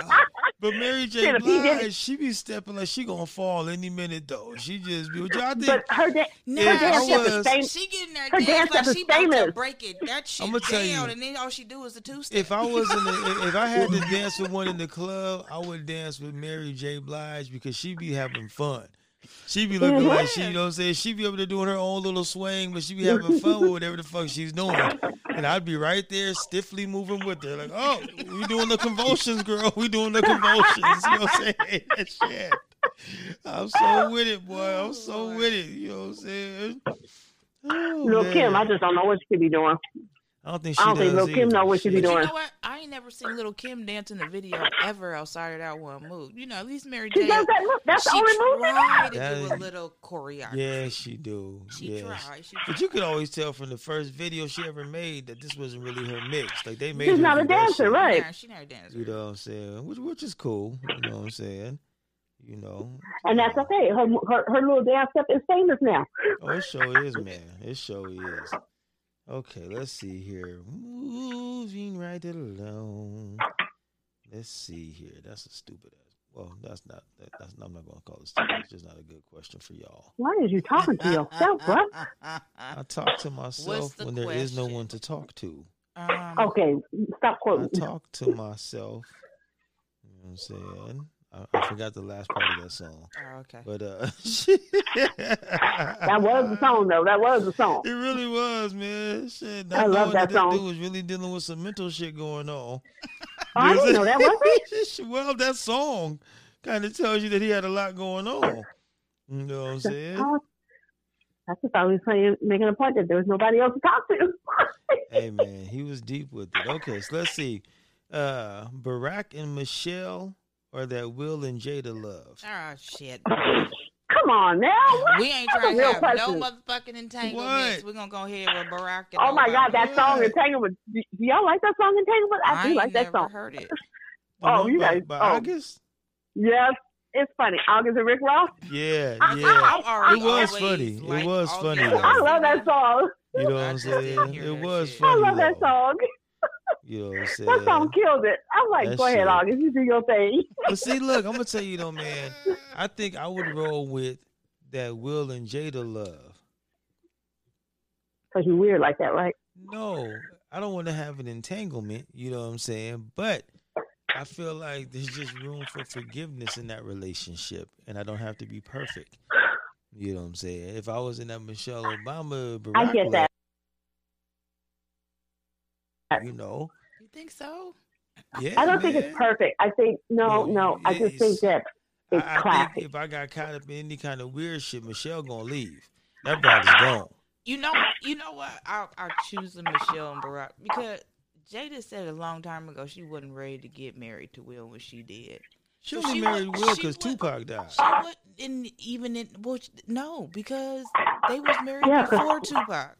S1: But Mary J.
S2: Shit, if he did-
S1: Blige, she be stepping like she gonna fall any minute though. She just be. I think
S2: But her da-
S3: Nah,
S2: her
S1: If I
S2: dance step is
S1: was-
S3: She getting there
S2: Her
S3: dance
S2: dance
S3: like
S2: step is
S3: she about to break it that shit
S1: I'ma tell you.
S3: and then all she do is the two step.
S1: if I was in the, if I had to (laughs) dance with one in the club, I would dance with Mary J. Blige because she be having fun. She be looking mhm. like she, you know what I'm saying? She be able to doing her own little swing, but she be having (laughs) fun with whatever the fuck she's doing. And I'd be right there stiffly moving with her. Like, oh, we doing the convulsions, girl. We doing the convulsions. You know what I'm saying? (laughs) Shit. I'm so with it, boy. I'm so oh, with it. You know what I'm saying? Oh,
S2: Little Kim. I just don't know what she could be doing.
S1: I don't think she
S2: I don't think
S1: does
S2: Lil' Kim
S1: either.
S2: know what she be
S3: But you
S2: doing.
S3: know what? I ain't never seen Little Kim dance in a video ever outside of that one move. You know, at least Mary
S2: She
S3: J.
S2: does that move. That's the
S3: she
S2: only move. she
S3: tried to
S1: That
S3: do
S1: is-
S3: a little choreography.
S1: Yeah, she do.
S3: She
S1: yes.
S3: tried. She
S1: But you could always tell from the first video she ever made that this wasn't really her mix. Like they made
S2: She's
S1: her
S2: not a dancer,
S1: shit.
S2: right?
S3: Nah, she never danced.
S1: You know what I'm saying? Which which is cool. You know what I'm saying? You know.
S2: And that's okay. Her, her her little dance step is famous now.
S1: Oh, it sure is, man. It sure is. Okay, let's see here. Moving right along. Let's see here. That's a stupid ass. Well, that's not. That, that's I'm not gonna call it stupid. It's just not a good question for y'all.
S2: Why is you talking to yourself, bro?
S1: I talk to myself
S3: the
S1: when there is no one to talk to.
S3: um,
S2: Okay, stop quoting.
S1: I talk to myself. You know what I'm saying? I, I forgot the last part of that song,
S3: oh, okay.
S1: but uh, (laughs)
S2: That was the song, though. That was the song.
S1: It really was, man. Shit,
S2: I love that
S1: that
S2: song.
S1: dude was really dealing with some mental shit going on.
S2: Oh, I didn't know that, was it? (laughs)
S1: well, that song kind of tells you that he had a lot going on. You know what I'm saying?
S2: I just thought he was saying, making a point that there was nobody else to talk to. (laughs)
S1: hey, man, he was deep with it. Okay, so let's see. Uh, Barack and Michelle or that Will and Jada love?
S3: Oh shit. (laughs)
S2: Come on now. What?
S3: We ain't trying to have
S2: question.
S3: no motherfucking entanglements.
S1: What?
S3: We're gonna go ahead with Barack and
S2: Oh my God,
S3: Obama.
S2: that song Entanglement. Do do y'all like that song Entanglement? I,
S3: I
S2: do
S3: ain't
S2: like that song.
S3: heard it. (laughs)
S1: oh,
S2: Oh,
S1: one
S2: you
S1: by,
S2: guys-
S1: by
S2: oh.
S1: August?
S2: Yes, it's funny. August and Rick Ross.
S1: Yeah, (laughs)
S3: I'm
S1: yeah. It was
S3: always
S1: funny. It was funny.
S2: I love that song.
S1: You know what
S3: I
S1: I'm saying? It was funny.
S2: I love that song.
S1: You know what I'm saying?
S2: That song killed it. I'm like,
S1: That
S2: go ahead. August. You do your thing.
S1: But see, look, I'm gonna tell you though, man. (laughs) I think I would roll with that Will and Jada love.
S2: Because you're weird like that, right?
S1: No, I don't want to have an entanglement. You know what I'm saying? But I feel like there's just room for forgiveness in that relationship, and I don't have to be perfect. You know what I'm saying? If I was in that Michelle Obama, Barack
S2: I get that.
S1: Love, you know,
S3: You think so?
S1: yeah.
S2: I don't think it's perfect. I think, no,
S1: No,
S2: no. I just
S1: it's-
S2: think that it's
S1: I, I
S2: classic.
S1: think if I got caught up in any kind of weird shit, Michelle gonna leave. That body's gone.
S3: You know, you know what? I'll, I'll choose Michelle and Barack because Jada said a long time ago she wasn't ready to get married to Will when she did.
S1: She only
S3: she
S1: married
S3: wa-
S1: Will because Tupac died.
S3: She wasn't even in. Well, she- no, because they was married
S2: Yeah, 'cause-
S3: before Tupac.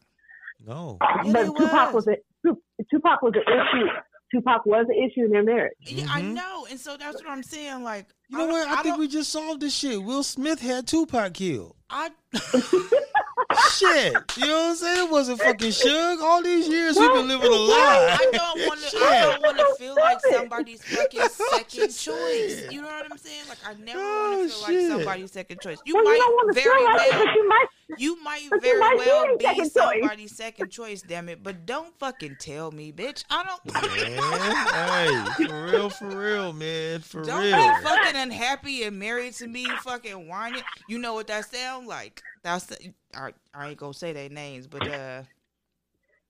S1: No.
S3: Yeah,
S2: but Tupac
S3: was.
S2: was a Tupac was an issue. Tupac was an issue in their marriage.
S3: Yeah, I
S1: Mhm.
S3: know, and so that's what I'm saying. Like,
S1: You know what? I, think we just solved this shit. Will Smith had Tupac killed.
S3: I (laughs) (laughs)
S1: shit. You know what I'm saying? It wasn't fucking Suge. All these years we've been living a lie.
S3: I don't want to. I don't want to feel like somebody's fucking (laughs) second choice.
S1: saying.
S3: You know what I'm saying? Like I never
S1: Oh,
S3: want to feel
S1: shit.
S3: like somebody's second choice. You
S2: well, you don't
S3: might
S2: want to feel
S3: very
S2: like but you might.
S3: You might very well be
S2: second choice.
S3: somebody's second choice, damn it. But don't fucking tell me, bitch. I don't.
S1: Man, hey, for real, for real, man, for real.
S3: Don't be fucking unhappy and married to me, fucking whining. You know what that sound like? That's I, I ain't gonna say their names, but uh,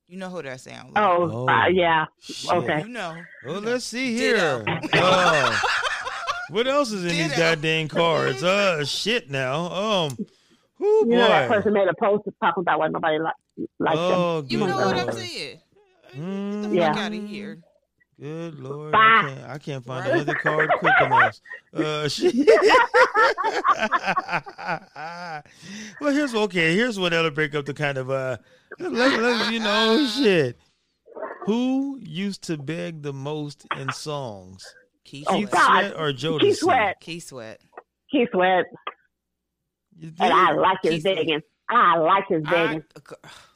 S3: you know who that sound like.
S2: Oh,
S1: Oh.
S2: uh, yeah.
S1: Shit.
S2: Okay.
S3: You know.
S1: Well, let's see here. (laughs) Uh, what else is in these goddamn cards? Uh, shit now. Um, whoo
S2: You know that person made a post talking about why nobody like likes them.
S1: Oh,
S3: You know what I'm
S1: lord.
S3: saying?
S1: Mm,
S3: Get the
S2: Yeah.
S3: fuck out of here.
S1: Good lord, I can't, I can't find
S3: Right.
S1: another card quick enough. Uh, shit. (laughs) well, here's okay. Here's what that'll break up the kind of uh, let, let, you know, shit. Who used to beg the most in songs?
S3: Key
S2: Oh,
S1: Keith
S3: Sweat.
S2: God.
S1: Or Jodeci?
S2: Keith Sweat.
S3: Key Sweat.
S2: Keith Sweat.
S1: You?
S2: And I like his
S3: Keith Sweat.
S2: begging. I like his
S3: I,
S2: begging.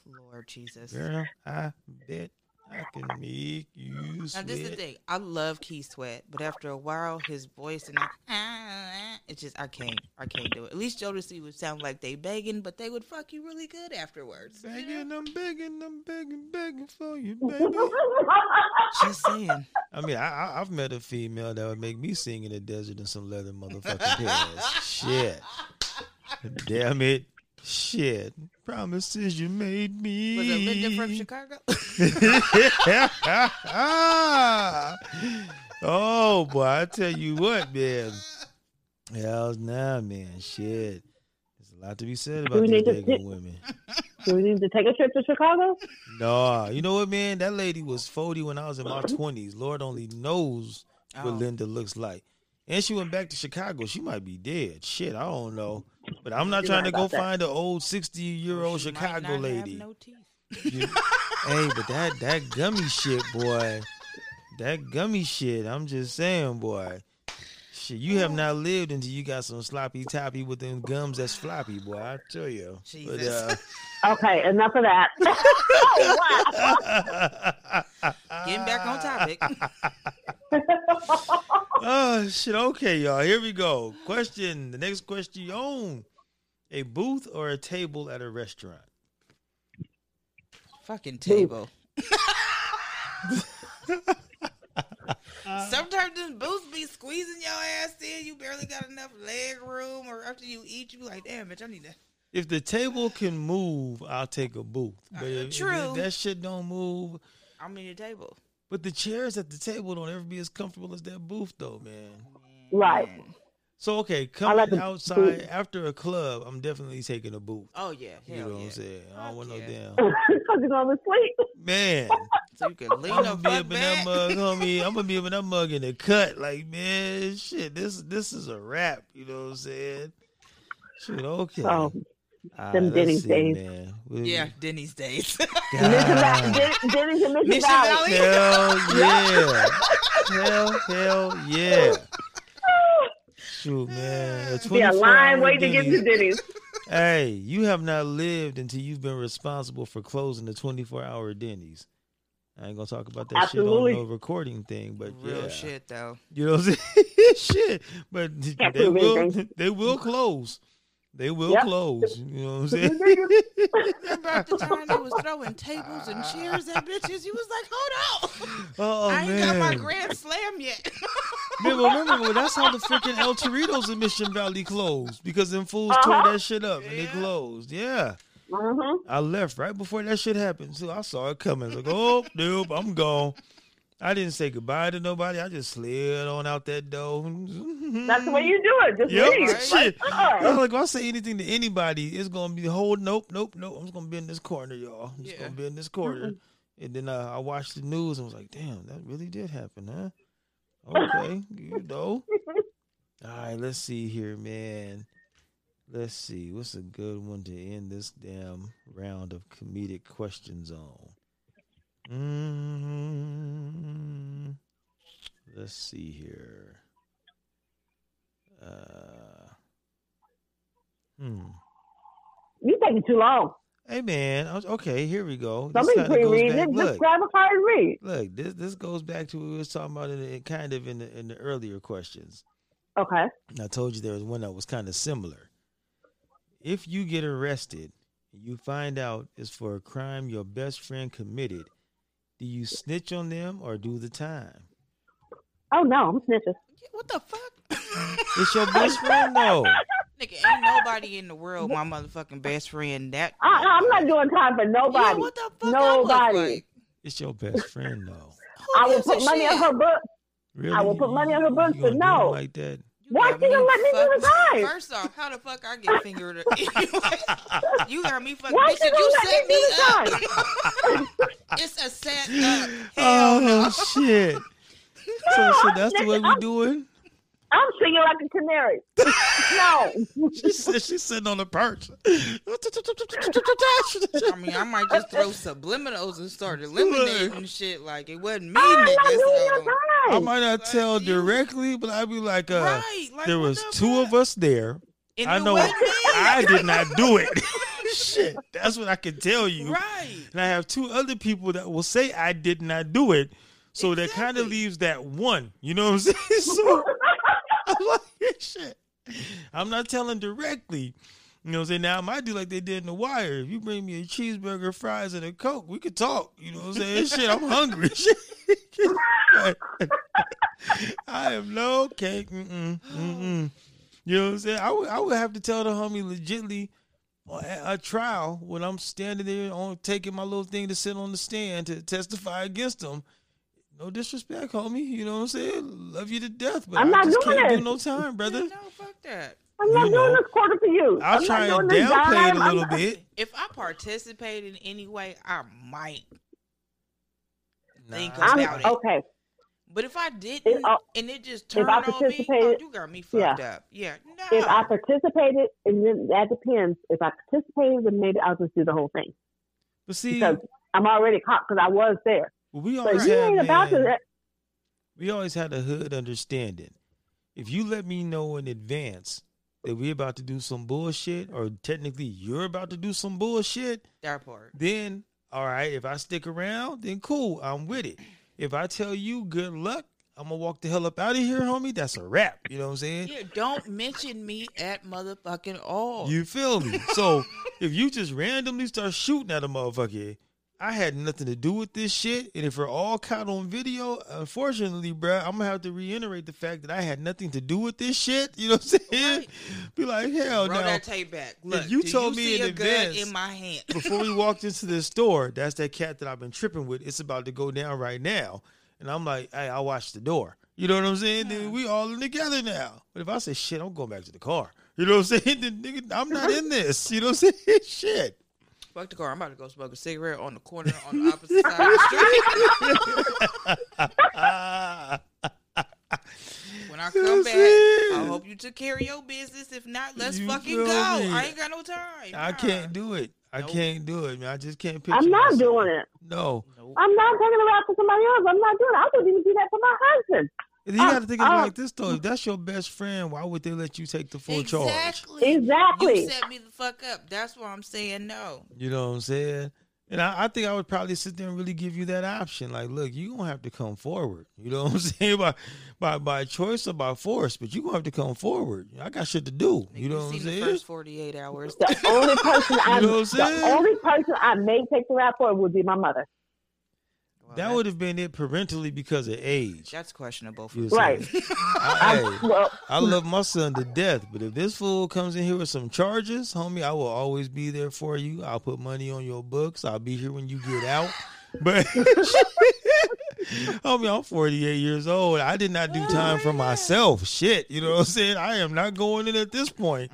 S2: (sighs)
S3: Lord Jesus.
S1: Girl, I bet I can make you sweat.
S3: Now this is the thing. I love Key Sweat, but after a while, his voice and that, it's just I can't. I can't do it. At least Jodeci would sound like they begging, but they would fuck you really good afterwards. you know?
S1: Begging, I'm begging, I'm begging, begging for you, (laughs) baby.
S3: Just saying.
S1: I mean, I, I, I've met a female that would make me sing in the desert in some leather motherfucking pants. (laughs) Shit. Damn it. Shit. Promises you made me.
S3: Was it Linda from Chicago? (laughs) (laughs)
S1: oh boy, I tell you what, man. Hell nah, man. Shit. There's a lot to be said about these
S2: need to
S1: daggone women.
S2: Do we need to take a trip to Chicago?
S1: No, you know what, man? That lady was 40 when I was in my 20s. Lord only knows
S3: Oh.
S1: what Linda looks like. And she went back to Chicago. She might be dead. Shit, I don't know. But I'm not
S2: You're
S1: trying to go
S2: that.
S1: find an old 60 year old
S3: She might
S1: Chicago
S3: not have
S1: lady.
S3: no teeth.
S1: You- hey, but that that gummy shit, boy. That gummy shit. I'm just saying, boy. Shit, you have not lived until you got some sloppy toppy with them gums that's floppy, boy. I tell you. But, uh,
S2: Okay, enough of that. (laughs) oh, wow. (laughs)
S3: getting back on topic. (laughs)
S1: oh shit. Okay, y'all. Here we go. Question. The next question. You own a booth or a table at a restaurant?
S3: Fucking table. (laughs) Sometimes this booths be squeezing your ass in. You barely got enough leg room, or after you eat, you be like, "Damn, bitch, I need to."
S1: If the table can move, I'll take a booth. But
S3: Uh,
S1: if, if that shit don't move,
S3: I'm in your table.
S1: but the chairs at the table don't ever be as comfortable as that booth, though, man.
S2: Right.
S1: So okay, coming
S2: the
S1: outside
S2: booth.
S1: after a club, I'm definitely taking a booth.
S3: Oh yeah,
S1: You
S3: hell
S1: know what. I'm saying? I don't
S3: Fuck
S1: want no
S3: yeah.
S1: damn (laughs)
S2: Because you're going to sleep.
S1: man. (laughs)
S3: So you can lean
S1: I'm
S3: up,
S1: gonna be up in that mug, (laughs) homie. I'm gonna be up in that mug in the cut, like man, shit. This this is a wrap. You know what I'm saying? Shit, okay. All
S2: them Denny's
S1: see,
S2: days.
S1: man. We-
S3: Yeah, Denny's days. (laughs)
S2: Mission Valley,
S1: God.
S2: Den- Denny's in Mission,
S3: Mission
S2: Valley.
S3: Valley.
S1: Hell (laughs) yeah. hell, hell yeah. Shoot, man. A
S2: Be a
S1: 24
S2: line
S1: hour
S2: waiting to get to
S1: Denny's.
S2: Denny's.
S1: Hey, you have not lived until you've been responsible for closing the 24 hour Denny's. I ain't gonna talk about that
S2: Absolutely.
S1: shit on no recording thing, but
S3: Real
S1: yeah.
S3: shit though.
S1: You know what I'm (laughs) saying? shit. But
S2: Can't
S1: they will
S2: anything.
S1: they will close. They will
S2: Yep.
S1: close. You know what I'm (laughs) saying?
S3: Remember the time they was throwing tables and chairs at bitches? You was like, hold on. (laughs)
S1: oh
S3: I ain't got my grand slam yet.
S1: Man, but remember (laughs) well, that's how the freaking El Toritos in Mission Valley closed because them fools
S2: Uh-huh.
S1: tore that shit up and they
S3: Yeah.
S1: closed. Yeah.
S2: hmm
S1: I left right before that shit happened. So I saw it coming. I was like, oh, nope, I'm gone. I didn't say goodbye to nobody. I just slid on out that door.
S2: That's the way you do it. Just
S1: Yep,
S2: leave.
S1: shit.
S2: Like,
S1: I was like, if I say anything to anybody, it's gonna be the whole nope, nope, nope. I'm just gonna be in this corner, y'all. I'm just
S3: Yeah.
S1: gonna be in this corner. And then uh, I watched the news and was like, damn, that really did happen, huh? (laughs) Okay, you know. All right, let's see here, man. Let's see. What's a good one to end this damn round of comedic questions on? Mm Let's see here. Uh, hmm.
S2: you taking too long.
S1: Hey man, I was- okay, here we go.
S2: Somebody
S1: pre-read
S2: it. Just grab a card and read.
S1: look, this this goes back to what we was talking about in the, kind of in the in the earlier questions.
S2: Okay.
S1: And I told you there was one that was kind of similar. If you get arrested, you find out it's for a crime your best friend committed, do you snitch on them or do the time?
S2: Oh, no, I'm snitching.
S3: what the fuck?
S1: It's your best friend though. (laughs)
S3: Nigga, ain't nobody in the world my motherfucking best friend that.
S2: I, I'm not doing time for
S3: Yeah,
S2: nobody.
S3: what the fuck?
S2: Nobody.
S3: Like?
S1: It's your best friend though.
S2: I will put money
S3: shit?
S2: on her book.
S1: Really?
S2: I will put money on her books,
S1: You
S2: but
S1: gonna do
S2: no.
S1: like that.
S3: You
S2: Why
S3: got
S2: she gonna let me do the time?
S3: First off, how the fuck I get fingered? (laughs) you got me fucking.
S2: Why
S3: Bitch,
S2: she
S3: you
S2: let
S3: set
S2: me
S3: me
S2: do the
S3: up, (laughs) (laughs) it's a set up. Hell
S1: Oh
S3: no.
S1: shit! (laughs) So, so that's the way we
S2: I'm-
S1: do it.
S2: I'm singing like a canary. (laughs) no.
S1: She said she's sitting on the perch.
S3: I mean, I might just throw subliminals and start eliminating shit like it wasn't me,
S2: I'm not
S3: nigga.
S2: doing your
S3: So.
S1: I might not
S3: Like
S1: tell
S3: you-
S1: directly, but I'd be like, uh,
S3: Right, like,
S1: there was
S3: the
S1: two
S3: fuck?
S1: of us there.
S3: And
S1: I know. I did not do it. Shit, that's what I can tell you.
S3: Right.
S1: And I have two other people that will say I did not do it. So that kind of leaves that one. You know what I'm (laughs) saying? So (laughs) I'm like, shit. I'm not telling directly. You know what I'm saying? Now I might do like they did in the wire. If you bring me a cheeseburger, fries, and a Coke, we could talk. You know what I'm saying? shit, I'm hungry. (laughs) I am no cake. Mm-mm, mm-mm. You know what I'm saying? I would, I would have to tell the homie legitly a trial when I'm standing there on taking my little thing to sit on the stand to testify against them. No disrespect, homie. You know what I'm saying? Love you to death, but
S2: I'm
S1: I
S2: not
S1: just
S2: doing
S1: can't do no time, (laughs) brother.
S3: No, fuck that.
S2: I'm not
S1: You
S2: doing
S1: know,
S2: this quarter for you.
S1: I'll
S2: I'm
S1: try
S2: not
S1: and
S2: doing
S1: downplay it
S2: dime.
S1: a
S2: I'm
S1: little
S2: not-
S1: bit.
S3: If I participate in any way, I might think about
S2: I'm,
S3: it.
S2: okay.
S3: But if I didn't,
S2: If I-
S3: and it just turned on me, oh, you got me fucked up. Yeah, no.
S2: If I participated, and then that depends. If I participated, then maybe I'll just do the whole thing
S1: But see,
S2: because I'm already caught because I was there.
S1: we
S2: But
S1: always
S2: you
S1: had,
S2: about
S1: man,
S2: to.
S1: we always had a hood understanding. If you let me know in advance that we're about to do some bullshit, or technically you're about to do some bullshit,
S3: that part.
S1: then all right, if I stick around, then cool, I'm with it. If I tell you good luck, I'm gonna walk the hell up out of here, homie. That's a wrap. You know what I'm saying?
S3: Yeah, don't mention me at motherfucking all.
S1: You feel me? So if you just randomly start shooting at a motherfucker, I had nothing to do with this shit. And if we're all caught on video, unfortunately, bruh, I'm gonna have to reiterate the fact that I had nothing to do with this shit. You know what I'm saying?
S3: Right.
S1: Be like, hell no.
S3: Roll
S1: no.
S3: that tape back. Look,
S1: you
S3: do
S1: told
S3: you
S1: me
S3: see
S1: in
S3: a gun
S1: advance-
S3: in my hand. (laughs)
S1: Before we walked into this store, that's that cat that I've been tripping with. It's about to go down right now. And I'm like, hey, I'll watch the door. You know what I'm saying? Then we all in together now. But if I say shit, I'm going back to the car. You know what I'm saying? (laughs) Then nigga, I'm not in this. You know what I'm saying? (laughs) Shit.
S3: Fuck the car. I'm about to go smoke a cigarette on the corner on the opposite side of the street. (laughs) When I come
S1: what
S3: back,
S1: I'm?
S3: I hope you took care of your business. If not, let's
S1: You
S3: fucking go.
S1: me?
S3: I ain't got no time.
S1: I
S3: Nah.
S1: can't do it. I
S3: Nope.
S1: can't do it, man. I just can't picture
S2: I'm not
S1: myself.
S2: doing it.
S1: No.
S3: Nope.
S2: I'm not taking it out for somebody else. I'm not doing it. I wouldn't even do that for my husband.
S1: And you
S2: Uh,
S1: got to think of it
S2: uh,
S1: like this, though. If that's your best friend, why would they let you take the full charge?
S3: Exactly.
S2: Exactly.
S3: You set me the fuck up. That's why I'm saying no.
S1: You know what I'm saying? And I, I think I would probably sit there and really give you that option. Like, look, you gonna have to come forward. You know what I'm (laughs) saying? By by by choice or by force, but you're gonna have to come forward. I got shit to do. You know what I'm
S3: seen the
S1: saying?
S3: first 48 hours.
S2: The only person (laughs) I
S1: You know what I'm
S2: the only person I may take the rap for would be my mother.
S3: Well,
S1: That would have been it parentally because of age.
S3: That's questionable. For
S1: You know I'm
S2: Right. (laughs)
S1: I, hey,
S2: Well,
S1: I love my son to death, but if this fool comes in here with some charges, homie, I will always be there for you. I'll put money on your books. I'll be here when you get out. But (laughs) homie, I'm 48 years old. I did not do time for myself. Shit, you know what I'm saying? I am not going in at this point.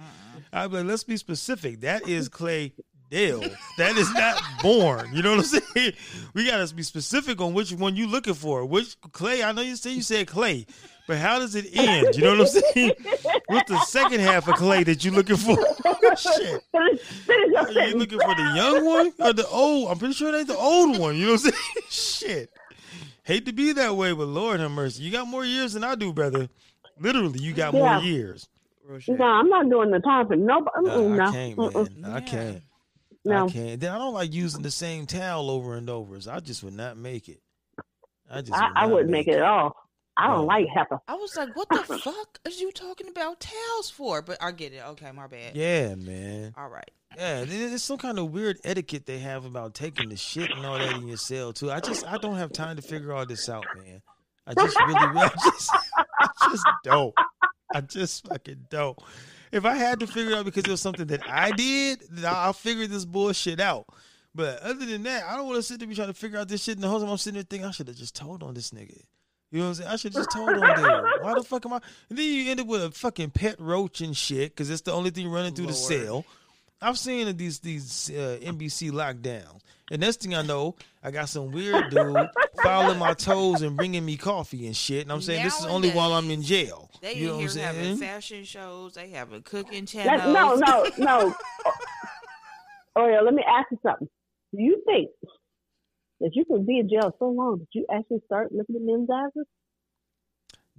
S1: I'd be like, let's be specific. That is Clay Dale. That is not born. You know what I'm saying? We gotta be specific on which one you looking for. Which Clay? I know you say you said Clay, but how does it end? You know what I'm saying? What's the second half of Clay that you looking for? (laughs) Shit.
S2: finish, finish your
S1: Are you looking for the young one or the old? I'm pretty sure they the old one. You know what I'm saying? (laughs) Shit. Hate to be that way, but Lord have mercy. You got more years than I do, brother. Literally, you got
S2: Yeah.
S1: more years.
S2: No, I'm not doing the time for nobody. No,
S1: I can't, man.
S2: Mm-mm.
S1: I can't.
S2: No.
S1: I can't. Then I don't like using the same towel over and over. So I just would not make it. I just.
S2: I,
S1: would
S2: I
S1: not
S2: wouldn't make it at all. I don't
S1: No.
S2: like HEPA.
S3: I was like, what the (laughs) fuck is you talking about towels for? But I get it. Okay, my bad.
S1: Yeah, man.
S3: All right.
S1: Yeah, there's some kind of weird etiquette they have about taking the shit and all that in your cell too. I just I don't have time to figure all this out, man. I just really, (laughs) I just, I just don't. I just fucking don't. If I had to figure it out because it was something that I did, then I'll figure this bullshit out. But other than that, I don't want to sit there and trying to figure out this shit. And the whole time I'm sitting there thinking, I should have just told on this nigga. You know what I'm saying? I should have just told on dude. Why the fuck am I? And then you end up with a fucking pet roach and shit because it's the only thing running through the cell. I've seen these these uh, NBC lockdowns, and next thing I know, I got some weird dude fouling my toes and bringing me coffee and shit. And I'm saying this is only while I'm in jail.
S3: They
S1: you know
S3: in
S1: what I'm
S3: here having
S1: saying?
S3: fashion shows. They have a
S2: cooking
S3: channel.
S2: no, no, no. (laughs) Oh yeah, let me ask you something. Do you think that you can be in jail so long that you actually start looking at men's eyes?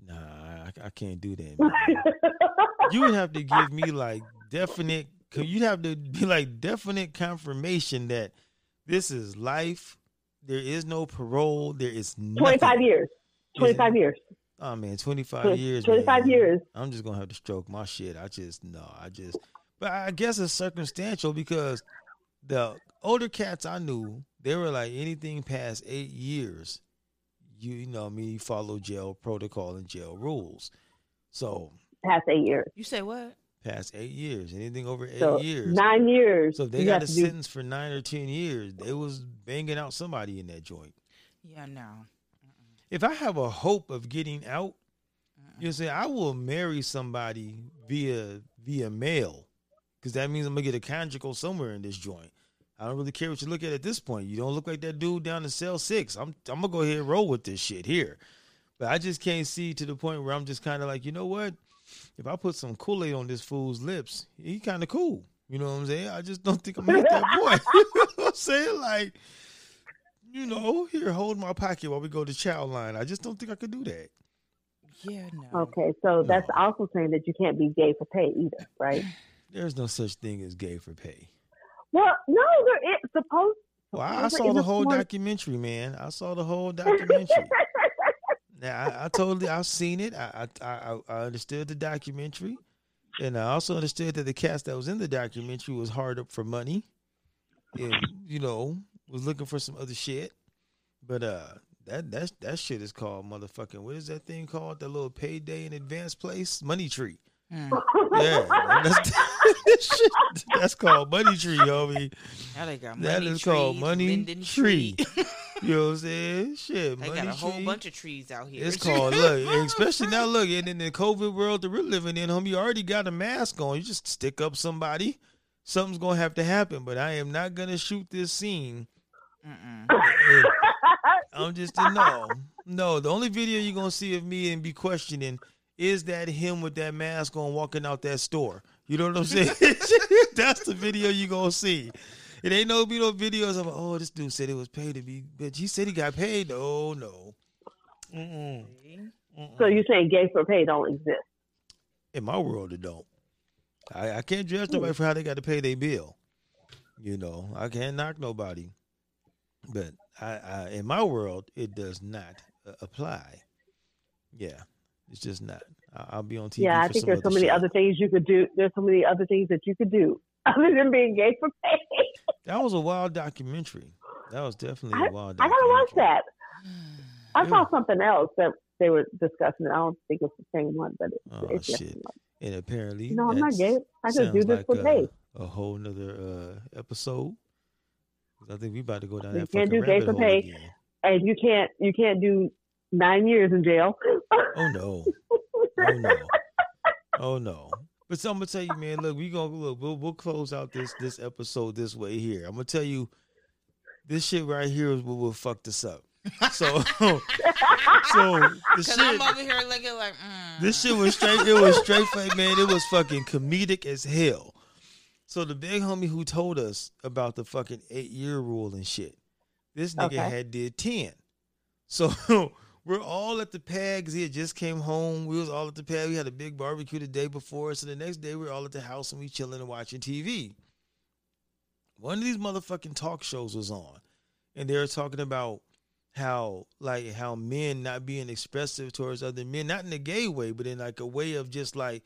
S1: Nah, I, I can't do that. (laughs) you would have to give me like definite. You'd have to be like definite confirmation that this is life. There is no parole. There is nothing.
S2: 25 years. 25 years.
S1: Oh man, twenty five
S2: Twenty-
S1: years.
S2: 25
S1: man.
S2: years.
S1: I'm just gonna have to stroke my shit. I just no, I just. But I guess it's circumstantial because the older cats I knew, they were like anything past eight years. You, you know, what I mean, you follow jail protocol and jail rules. So
S2: Past eight years.
S3: You say what?
S1: Past eight years, anything over eight
S2: So
S1: years.
S2: nine years.
S1: so if they got a
S2: to do-
S1: sentence for nine or ten years, they was banging out somebody in that joint.
S3: Yeah, no.
S1: if I have a hope of getting out, you know, say I will marry somebody via via mail, because that means I'm gonna get a conjugal somewhere in this joint. I don't really care what you look at at this point. You don't look like that dude down in cell six. I'm I'm gonna go ahead and roll with this shit here, but I just can't see to the point where I'm just kind of like, you know what? If I put some Kool Aid on this fool's lips, he kind of cool. You know what I'm saying? I just don't think I'm gonna hit that boy. (laughs) you know what I'm saying? Like, you know, here, hold my pocket while we go to child line. I just don't think I could do that.
S3: Yeah, no.
S2: Okay, so that's also saying that you can't be gay for pay either, right? (sighs)
S1: There's no such thing as gay for pay.
S2: well, no, there is supposed
S1: Well,
S2: I
S1: I, I
S2: was like,
S1: saw the whole
S2: one-
S1: documentary, man. I saw the whole documentary. (laughs) now, I, I totally, I've seen it. I, I, I, I understood the documentary, and I also understood that the cast that was in the documentary was hard up for money, and you know was looking for some other shit. But uh, that that that shit is called motherfucking. What is that thing called? That little payday in advance place, Money Tree.
S3: Mm.
S1: Yeah, that's, (laughs) shit, that's called Money Tree, homie.
S3: Now they got
S1: That
S3: money
S1: is called money
S3: linden
S1: tree. (laughs) You know what I'm saying? Shit,
S3: they
S1: money
S3: got a whole
S1: tree.
S3: bunch of trees out here.
S1: It's (laughs) called look, especially now. Look, and in the COVID world that we're living in, homie, you already got a mask on. You just stick up somebody. Something's gonna have to happen. But I am not gonna shoot this scene.
S3: Mm-mm.
S1: Uh, (laughs) I'm just no, no. The only video you're gonna see of me and be questioning is that him with that mask on walking out that store. You know what I'm saying? (laughs) That's the video you're gonna see. It ain't no be no videos of oh this dude said it was paid to be, but he said he got paid. No, no. Mm-mm. Mm-mm.
S2: so you're saying gay for pay don't exist?
S1: In my world, it don't. I, I can't judge nobody for how they got to pay their bill. You know, I can't knock nobody. But I, I in my world, it does not uh, apply. Yeah, it's just not. I, I'll be on TV.
S2: yeah, I think there's so many
S1: shit.
S2: other things you could do. There's so many other things that you could do (laughs) other than being gay for pay.
S1: That was a wild documentary. That was definitely a wild.
S2: I gotta watch that. I
S1: Yeah.
S2: saw something else that they were discussing. I don't think it's the same one, but it's,
S1: Oh,
S2: it's
S1: shit. And apparently,
S2: No, I'm not gay. I just do this
S1: like
S2: for
S1: a,
S2: pay.
S1: A whole nother uh, episode. I think we about to go down
S2: You
S1: that
S2: can't do gay for pay.
S1: again.
S2: and you can't you can't do nine years in jail.
S1: Oh no. Oh no. Oh no. But so I'm gonna tell you, man. Look, we gonna look. We'll, we'll close out this this episode this way here. I'm gonna tell you, this shit right here is what will fuck this up. So, (laughs) so the
S3: Cause I'm
S1: shit,
S3: over here looking like mm.
S1: this shit was straight. It was straight, fuck, man. It was fucking comedic as hell. So the big homie who told us about the fucking eight year rule and shit, this nigga
S2: Okay.
S1: had did ten. So (laughs) we're all at the pad he had just came home. We was all at the pad. We had a big barbecue the day before. So the next day we are all at the house and we chilling and watching TV. One of these motherfucking talk shows was on, and they were talking about how like how men not being expressive towards other men, not in a gay way, but in like a way of just like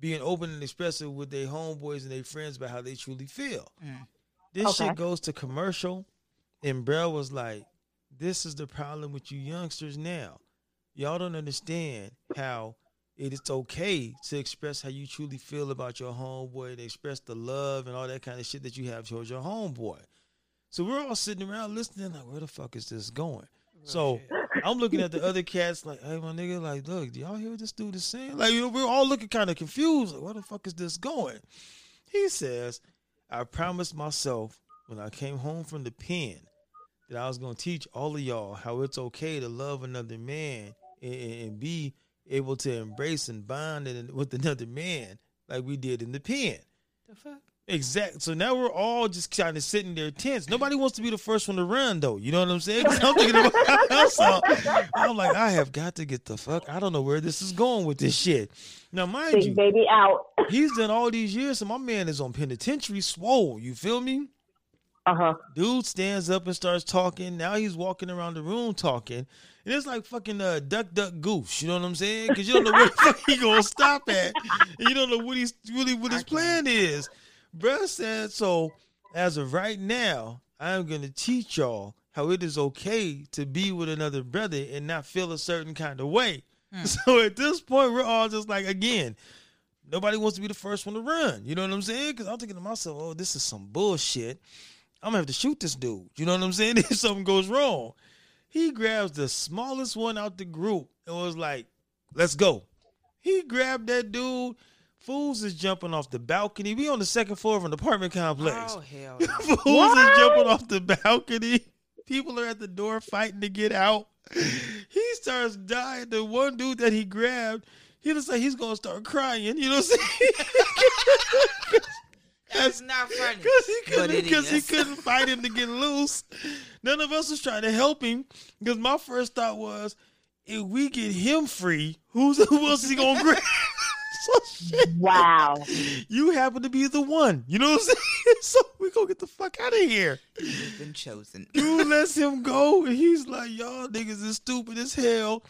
S1: being open and expressive with their homeboys and their friends about how they truly feel.
S3: Mm.
S1: This
S2: Okay.
S1: shit goes to commercial, and Brell was like, "This is the problem with you youngsters now. Y'all don't understand how it is okay to express how you truly feel about your homeboy, to express the love and all that kind of shit that you have towards your homeboy." So we're all sitting around listening, like, "Where the fuck is this going?" Oh, so I'm looking at the other cats like, hey, my nigga, like, look, do y'all hear what this dude is saying? Like, you know, we're all looking kind of confused. Like, where the fuck is this going? He says, I promised myself when I came home from the pen that I was going to teach all of y'all how it's okay to love another man and, and be able to embrace and bond in- with another man like we did in the pen.
S3: the fuck.
S1: Exactly. So now we're all just kind of sitting there tense. Nobody wants to be the first one to run, though. You know what I'm saying? (laughs) I'm thinking about (laughs) so I'm like, I have got to get the fuck. I don't know where this is going with this shit. Now, mind
S2: Big
S1: you,
S2: baby out. (laughs)
S1: he's done all these years, so my man is on penitentiary swole. You feel me?
S2: Uh huh.
S1: Dude stands up and starts talking. Now he's walking around the room talking. And it's like fucking uh, duck, duck, goose. You know what I'm saying? Because you don't know where the (laughs) fuck he gonna stop at. And you don't know what he's really what his plan is. Bruh said, so as of right now, I'm gonna teach y'all how it is okay to be with another brother and not feel a certain kind of way. (laughs) So at this point, we're all just like, again, nobody wants to be the first one to run. You know what I'm saying? Because I'm thinking to myself, oh, this is some bullshit. I'm gonna have to shoot this dude. You know what I'm saying? (laughs) If something goes wrong, he grabs the smallest one out the group and was like, "Let's go." He grabbed that dude. Fools is jumping off the balcony. We on the second floor of an apartment complex.
S3: Oh hell. (laughs) no.
S1: Fools is jumping off the balcony. People are at the door fighting to get out. He starts dying. The one dude that he grabbed, he looks like he's gonna start crying. You know what I'm saying? (laughs)
S3: That's not funny.
S1: Because he couldn't, because he (laughs) couldn't fight him to get loose. None of us was trying to help him. Because my first thought was, if we get him free, who's (laughs) who else is he gonna grab? (laughs) so shit.
S2: Wow.
S1: You happen to be the one. You know what I'm saying? So we gonna get the fuck out of here.
S3: You've been chosen.
S1: you lets him go, and he's like, "Y'all niggas is stupid as hell.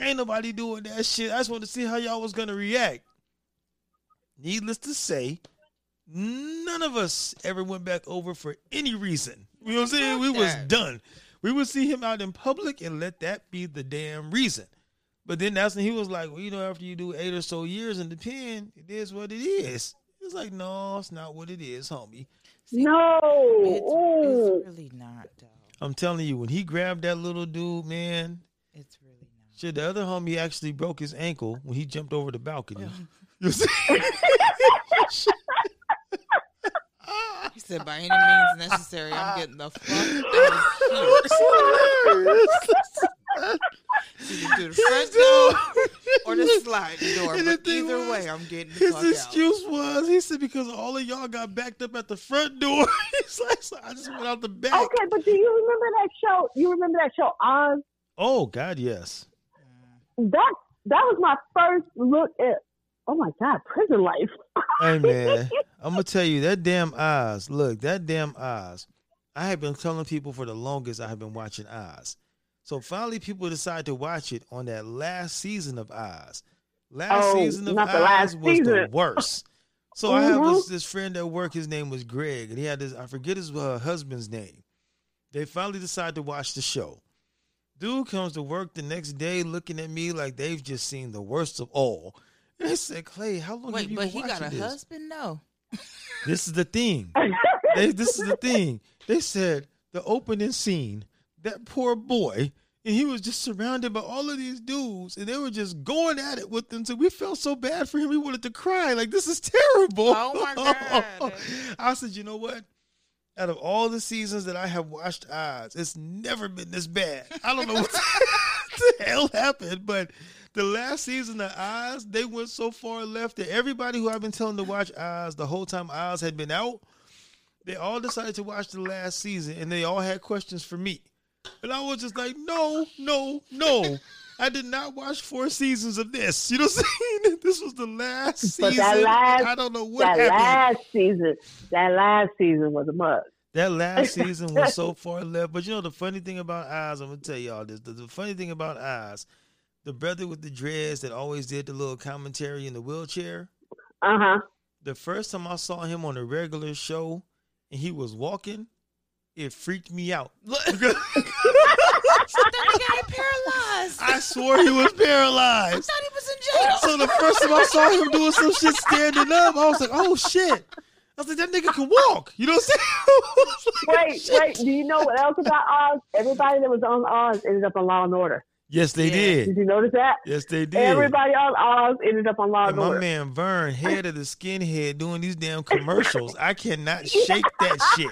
S1: Ain't nobody doing that shit. I just want to see how y'all was gonna react." Needless to say, none of us ever went back over for any reason. You know what I'm saying? We was done. We would see him out in public and let that be the damn reason. But then that's when he was like, well, you know, after you do eight or so years in the pen, it is what it is. It's like, no, it's not what it is, homie.
S2: No.
S3: It's, it's really not, though.
S1: I'm telling you, when he grabbed that little dude, man,
S3: It's really not.
S1: shit, the other homie actually broke his ankle when he jumped over the balcony. Oh. You see? (laughs) (laughs)
S3: He said, by any means necessary, I'm getting the fuck out of here. Either through the front door or the sliding door.
S1: And
S3: But
S1: thing
S3: either
S1: was,
S3: way, I'm getting the
S1: His
S3: fuck
S1: excuse was, he said, because all of y'all got backed up at the front door. (laughs) He's like, so I just went out the back.
S2: Okay, but do you remember that show? You remember that show Oz?
S1: Oh, God, yes.
S2: That that was my first look at. Oh my God, prison life.
S1: Hey, man, I'm to tell you, that damn Oz, look, that damn Oz, I have been telling people for the longest I have been watching Oz. So finally, people decided to watch it on that last season of Oz. Last
S2: Oh,
S1: season of Oz was the worst. So I have
S2: Mhm.
S1: this, this friend at work. His name was Greg, and he had this. I forget his uh, husband's name. They finally decided to watch the show. Dude comes to work the next day looking at me like they've just seen the worst of all. And I said, Clay, how long have
S3: Wait,
S1: you
S3: but
S1: been
S3: he got a
S1: this?
S3: husband? No. (laughs)
S1: This is the thing. (laughs) They, this is the thing. They said the opening scene, that poor boy, and he was just surrounded by all of these dudes, and they were just going at it with him. So we felt so bad for him. We wanted to cry. Like this is terrible.
S3: Oh, my (laughs) God.
S1: I said, you know what? Out of all the seasons that I have watched Oz, it's never been this bad. I don't know what the hell happened, but the last season of Oz, they went so far left that everybody who I've been telling to watch Oz the whole time Oz had been out, they all decided to watch the last season and they all had questions for me. And I was just like, no, no, no. I did not watch four seasons of this. You know what I'm saying? (laughs) This was the last
S2: But
S1: season.
S2: that last-
S1: I don't know what
S2: that
S1: happened.
S2: last season, that last season was a must.
S1: That last season was (laughs) so far left. But you know the funny thing about Oz, I'm gonna tell y'all this. The, the funny thing about Oz, the brother with the dreads that always did the little commentary in the wheelchair.
S2: Uh huh.
S1: The first time I saw him on a regular show and he was walking, it freaked me out. (laughs) Because
S3: That nigga paralyzed. I
S1: I swore he was paralyzed.
S3: thought he was in jail.
S1: So the first time I saw him doing some shit standing up, I was like, oh shit. I was like, that nigga can walk. You know what I'm saying? (laughs) I was like,
S2: Wait,
S1: shit.
S2: wait. Do you know what else about Oz? Everybody that was on Oz ended up on Law and Order.
S1: Yes, they
S3: Yeah.
S1: did.
S2: Did you notice that?
S1: Yes, they did.
S2: Everybody on Oz ended up on Law
S1: And
S2: and
S1: my man Vern, (laughs) head of the skinhead, doing these damn commercials. I cannot (laughs) shake that shit.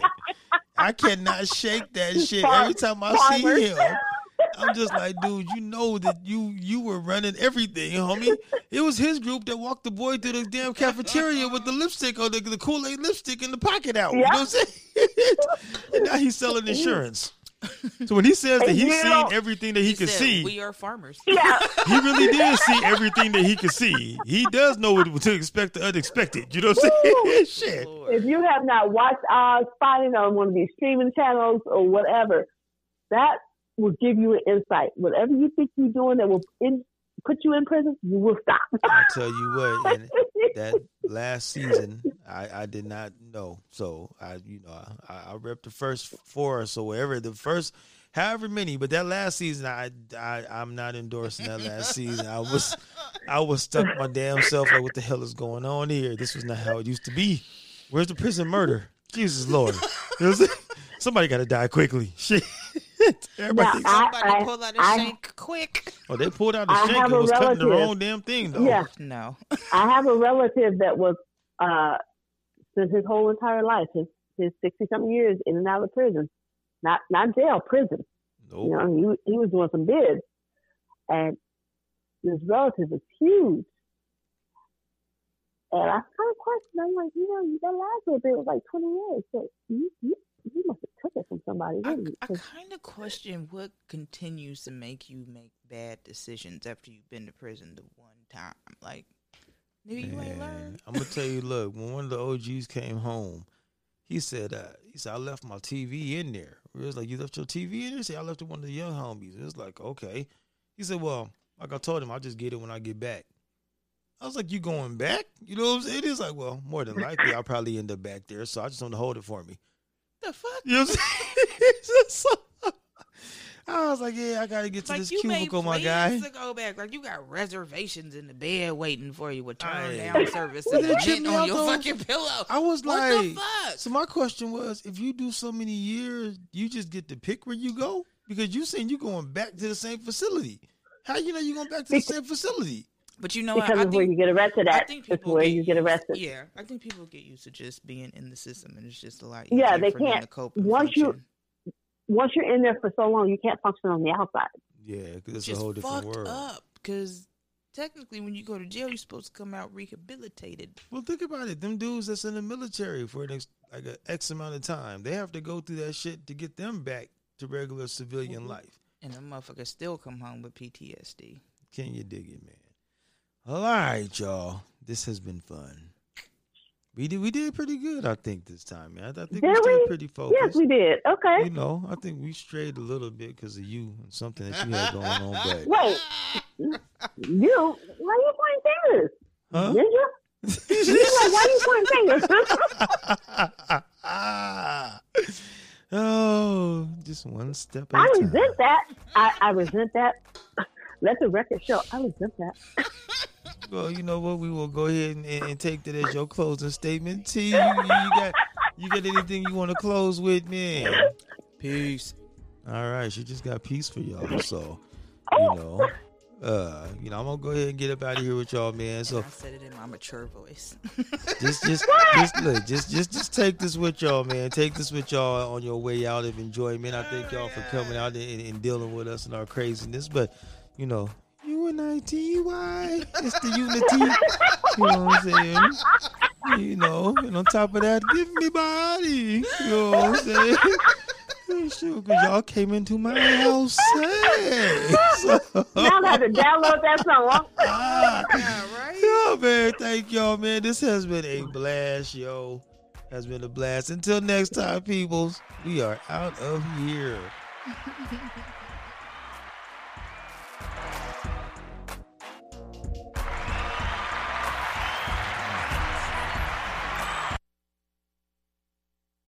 S1: I cannot shake that shit. Every time I see him, (laughs) I'm just like, dude, you know that you you were running everything, homie. It was his group that walked the boy through the damn cafeteria with the lipstick or the, the Kool Aid lipstick in the pocket out. You know what I'm saying? and now he's selling insurance. (laughs) So when he says that he's
S2: you
S1: seen everything that he, could
S3: said,
S1: see,
S3: We are farmers.
S2: Yeah. (laughs)
S1: he really did see everything that he could see. He does know what to expect the unexpected. You know what I'm saying? (laughs) Shit.
S3: Lord.
S2: if you have not watched Oz, find it on one of these streaming channels or whatever. That will give you an insight. Whatever you think you're doing that will in, put you in prison, you will stop.
S1: I tell you what, (laughs) and that last season, I, I did not know. So I, you know, I, I repped the first four or so, whatever the first, however many. But that last season, I, I, I'm not endorsing that last season. I was, I was stuck my damn self. Like, what the hell is going on here? This was not how it used to be. Where's the prison murder? Jesus Lord, You know what I'm saying? somebody got to die quickly. Shit. (laughs) Everybody
S2: Now,
S1: thinks,
S2: I-
S3: Somebody pull out a
S2: I-
S3: shank quick.
S1: oh, they pulled out a
S2: I
S1: shank and
S2: a
S1: was cutting the
S2: relative.
S1: wrong damn thing, though.
S2: Yeah.
S3: No. (laughs)
S2: I have a relative that was uh since his whole entire life, his his sixty something years in and out of prison. Not not jail, prison.
S1: Nope.
S2: You know, he he was doing some bids. And this relative was huge. And I kind of questioned, I'm like, you know, that last little bit was like 20 years. So you, you, you must have took it from somebody,
S3: I,
S2: didn't you?
S3: I
S2: 'Cause
S3: kind of question what continues to make you make bad decisions after you've been to prison the one time. Like, Nigga, you ain't learned.
S1: I'm gonna tell you. Look, when one of the OGs came home, he said, uh, "He said I left my TV in there." We was like, "You left your TV in there?" He said, "I left it one of the young homies." It was like, "Okay." He said, "Well, like I told him, I'll just get it when I get back." I was like, "You going back?" You know what I'm saying? He's like, "Well, more than likely, I'll probably end up back there, so I just want to hold it for me."
S3: The fuck?
S1: You know what I'm saying? (laughs) I was like, "Yeah, I gotta get to
S3: Like
S1: this
S3: you made
S1: cubicle, my guy."
S3: plans to go back. Like you got reservations in the bed waiting for you with turn
S1: Aye.
S3: down service
S1: Well,
S3: and
S1: that
S3: the
S1: tripped
S3: on your
S1: though.
S3: fucking pillow.
S1: I was
S3: What
S1: like,
S3: the fuck?
S1: So my question was, if you do so many years, you just get to pick where you go because you saying you going back to the same facility. How you know you going back to the same facility?
S3: But you know what?
S2: because
S3: I
S2: of where you get arrested
S3: I
S2: at.
S3: think people
S2: where
S3: get
S2: you get
S3: used-
S2: arrested.
S3: Yeah, I think people get used to just being in the system, and it's just a lot.
S2: Yeah, they
S3: for
S2: can't-
S3: To cope and
S2: once you once you're in there for so long, you can't function on the outside.
S1: Yeah, because it's a
S3: just
S1: whole different
S3: fucked
S1: world.
S3: up because technically, when you go to jail, you're supposed to come out rehabilitated.
S1: Well, think about it. Them dudes that's in the military for an ex, like a X amount of time, they have to go through that shit to get them back to regular civilian
S3: Mhm.
S1: life.
S3: And the motherfuckers still come home with PTSD.
S1: Can you dig it, man? All right, y'all. This has been fun. We did we did pretty good, I think, this time, man. I think we
S2: Did
S1: stayed
S2: we?
S1: pretty focused.
S2: Yes, we did. Okay.
S1: You know, I think we strayed a little bit because of you and something that you had going on, but (laughs)
S2: Wait, you? Why are you pointing fingers?
S1: huh?
S2: Ninja? You like, why are you pointing fingers? (laughs)
S1: oh, just one step
S2: I
S1: a time.
S2: resent that. I, I resent that. Let the record show. I resent that. (laughs)
S1: Well, you know what? We will go ahead and, and take that as your closing statement. Tee, you, you got you got anything you want to close with, man?
S3: Peace.
S1: All right, she just got peace for y'all. So, you know, uh, you know, I'm gonna go ahead and get up out of here with y'all, man. So
S3: I said it in my mature voice. (laughs)
S1: just just just look, just just just take this with y'all, man. Take this with y'all on your way out of enjoyment. I thank y'all for coming out and, and dealing with us and our craziness. But you know, U N I T Y, it's the unity. You know what I'm saying? You know, and on top of that, give me body. You know what I'm saying? Sure, cause y'all came into my house. Hey. So,
S2: Now I have to download that song.
S1: ah.
S3: yeah, right?
S1: Yo, man, thank y'all, man. This has been a blast, yo. Has been a blast. Until next time, peoples, we are out of here.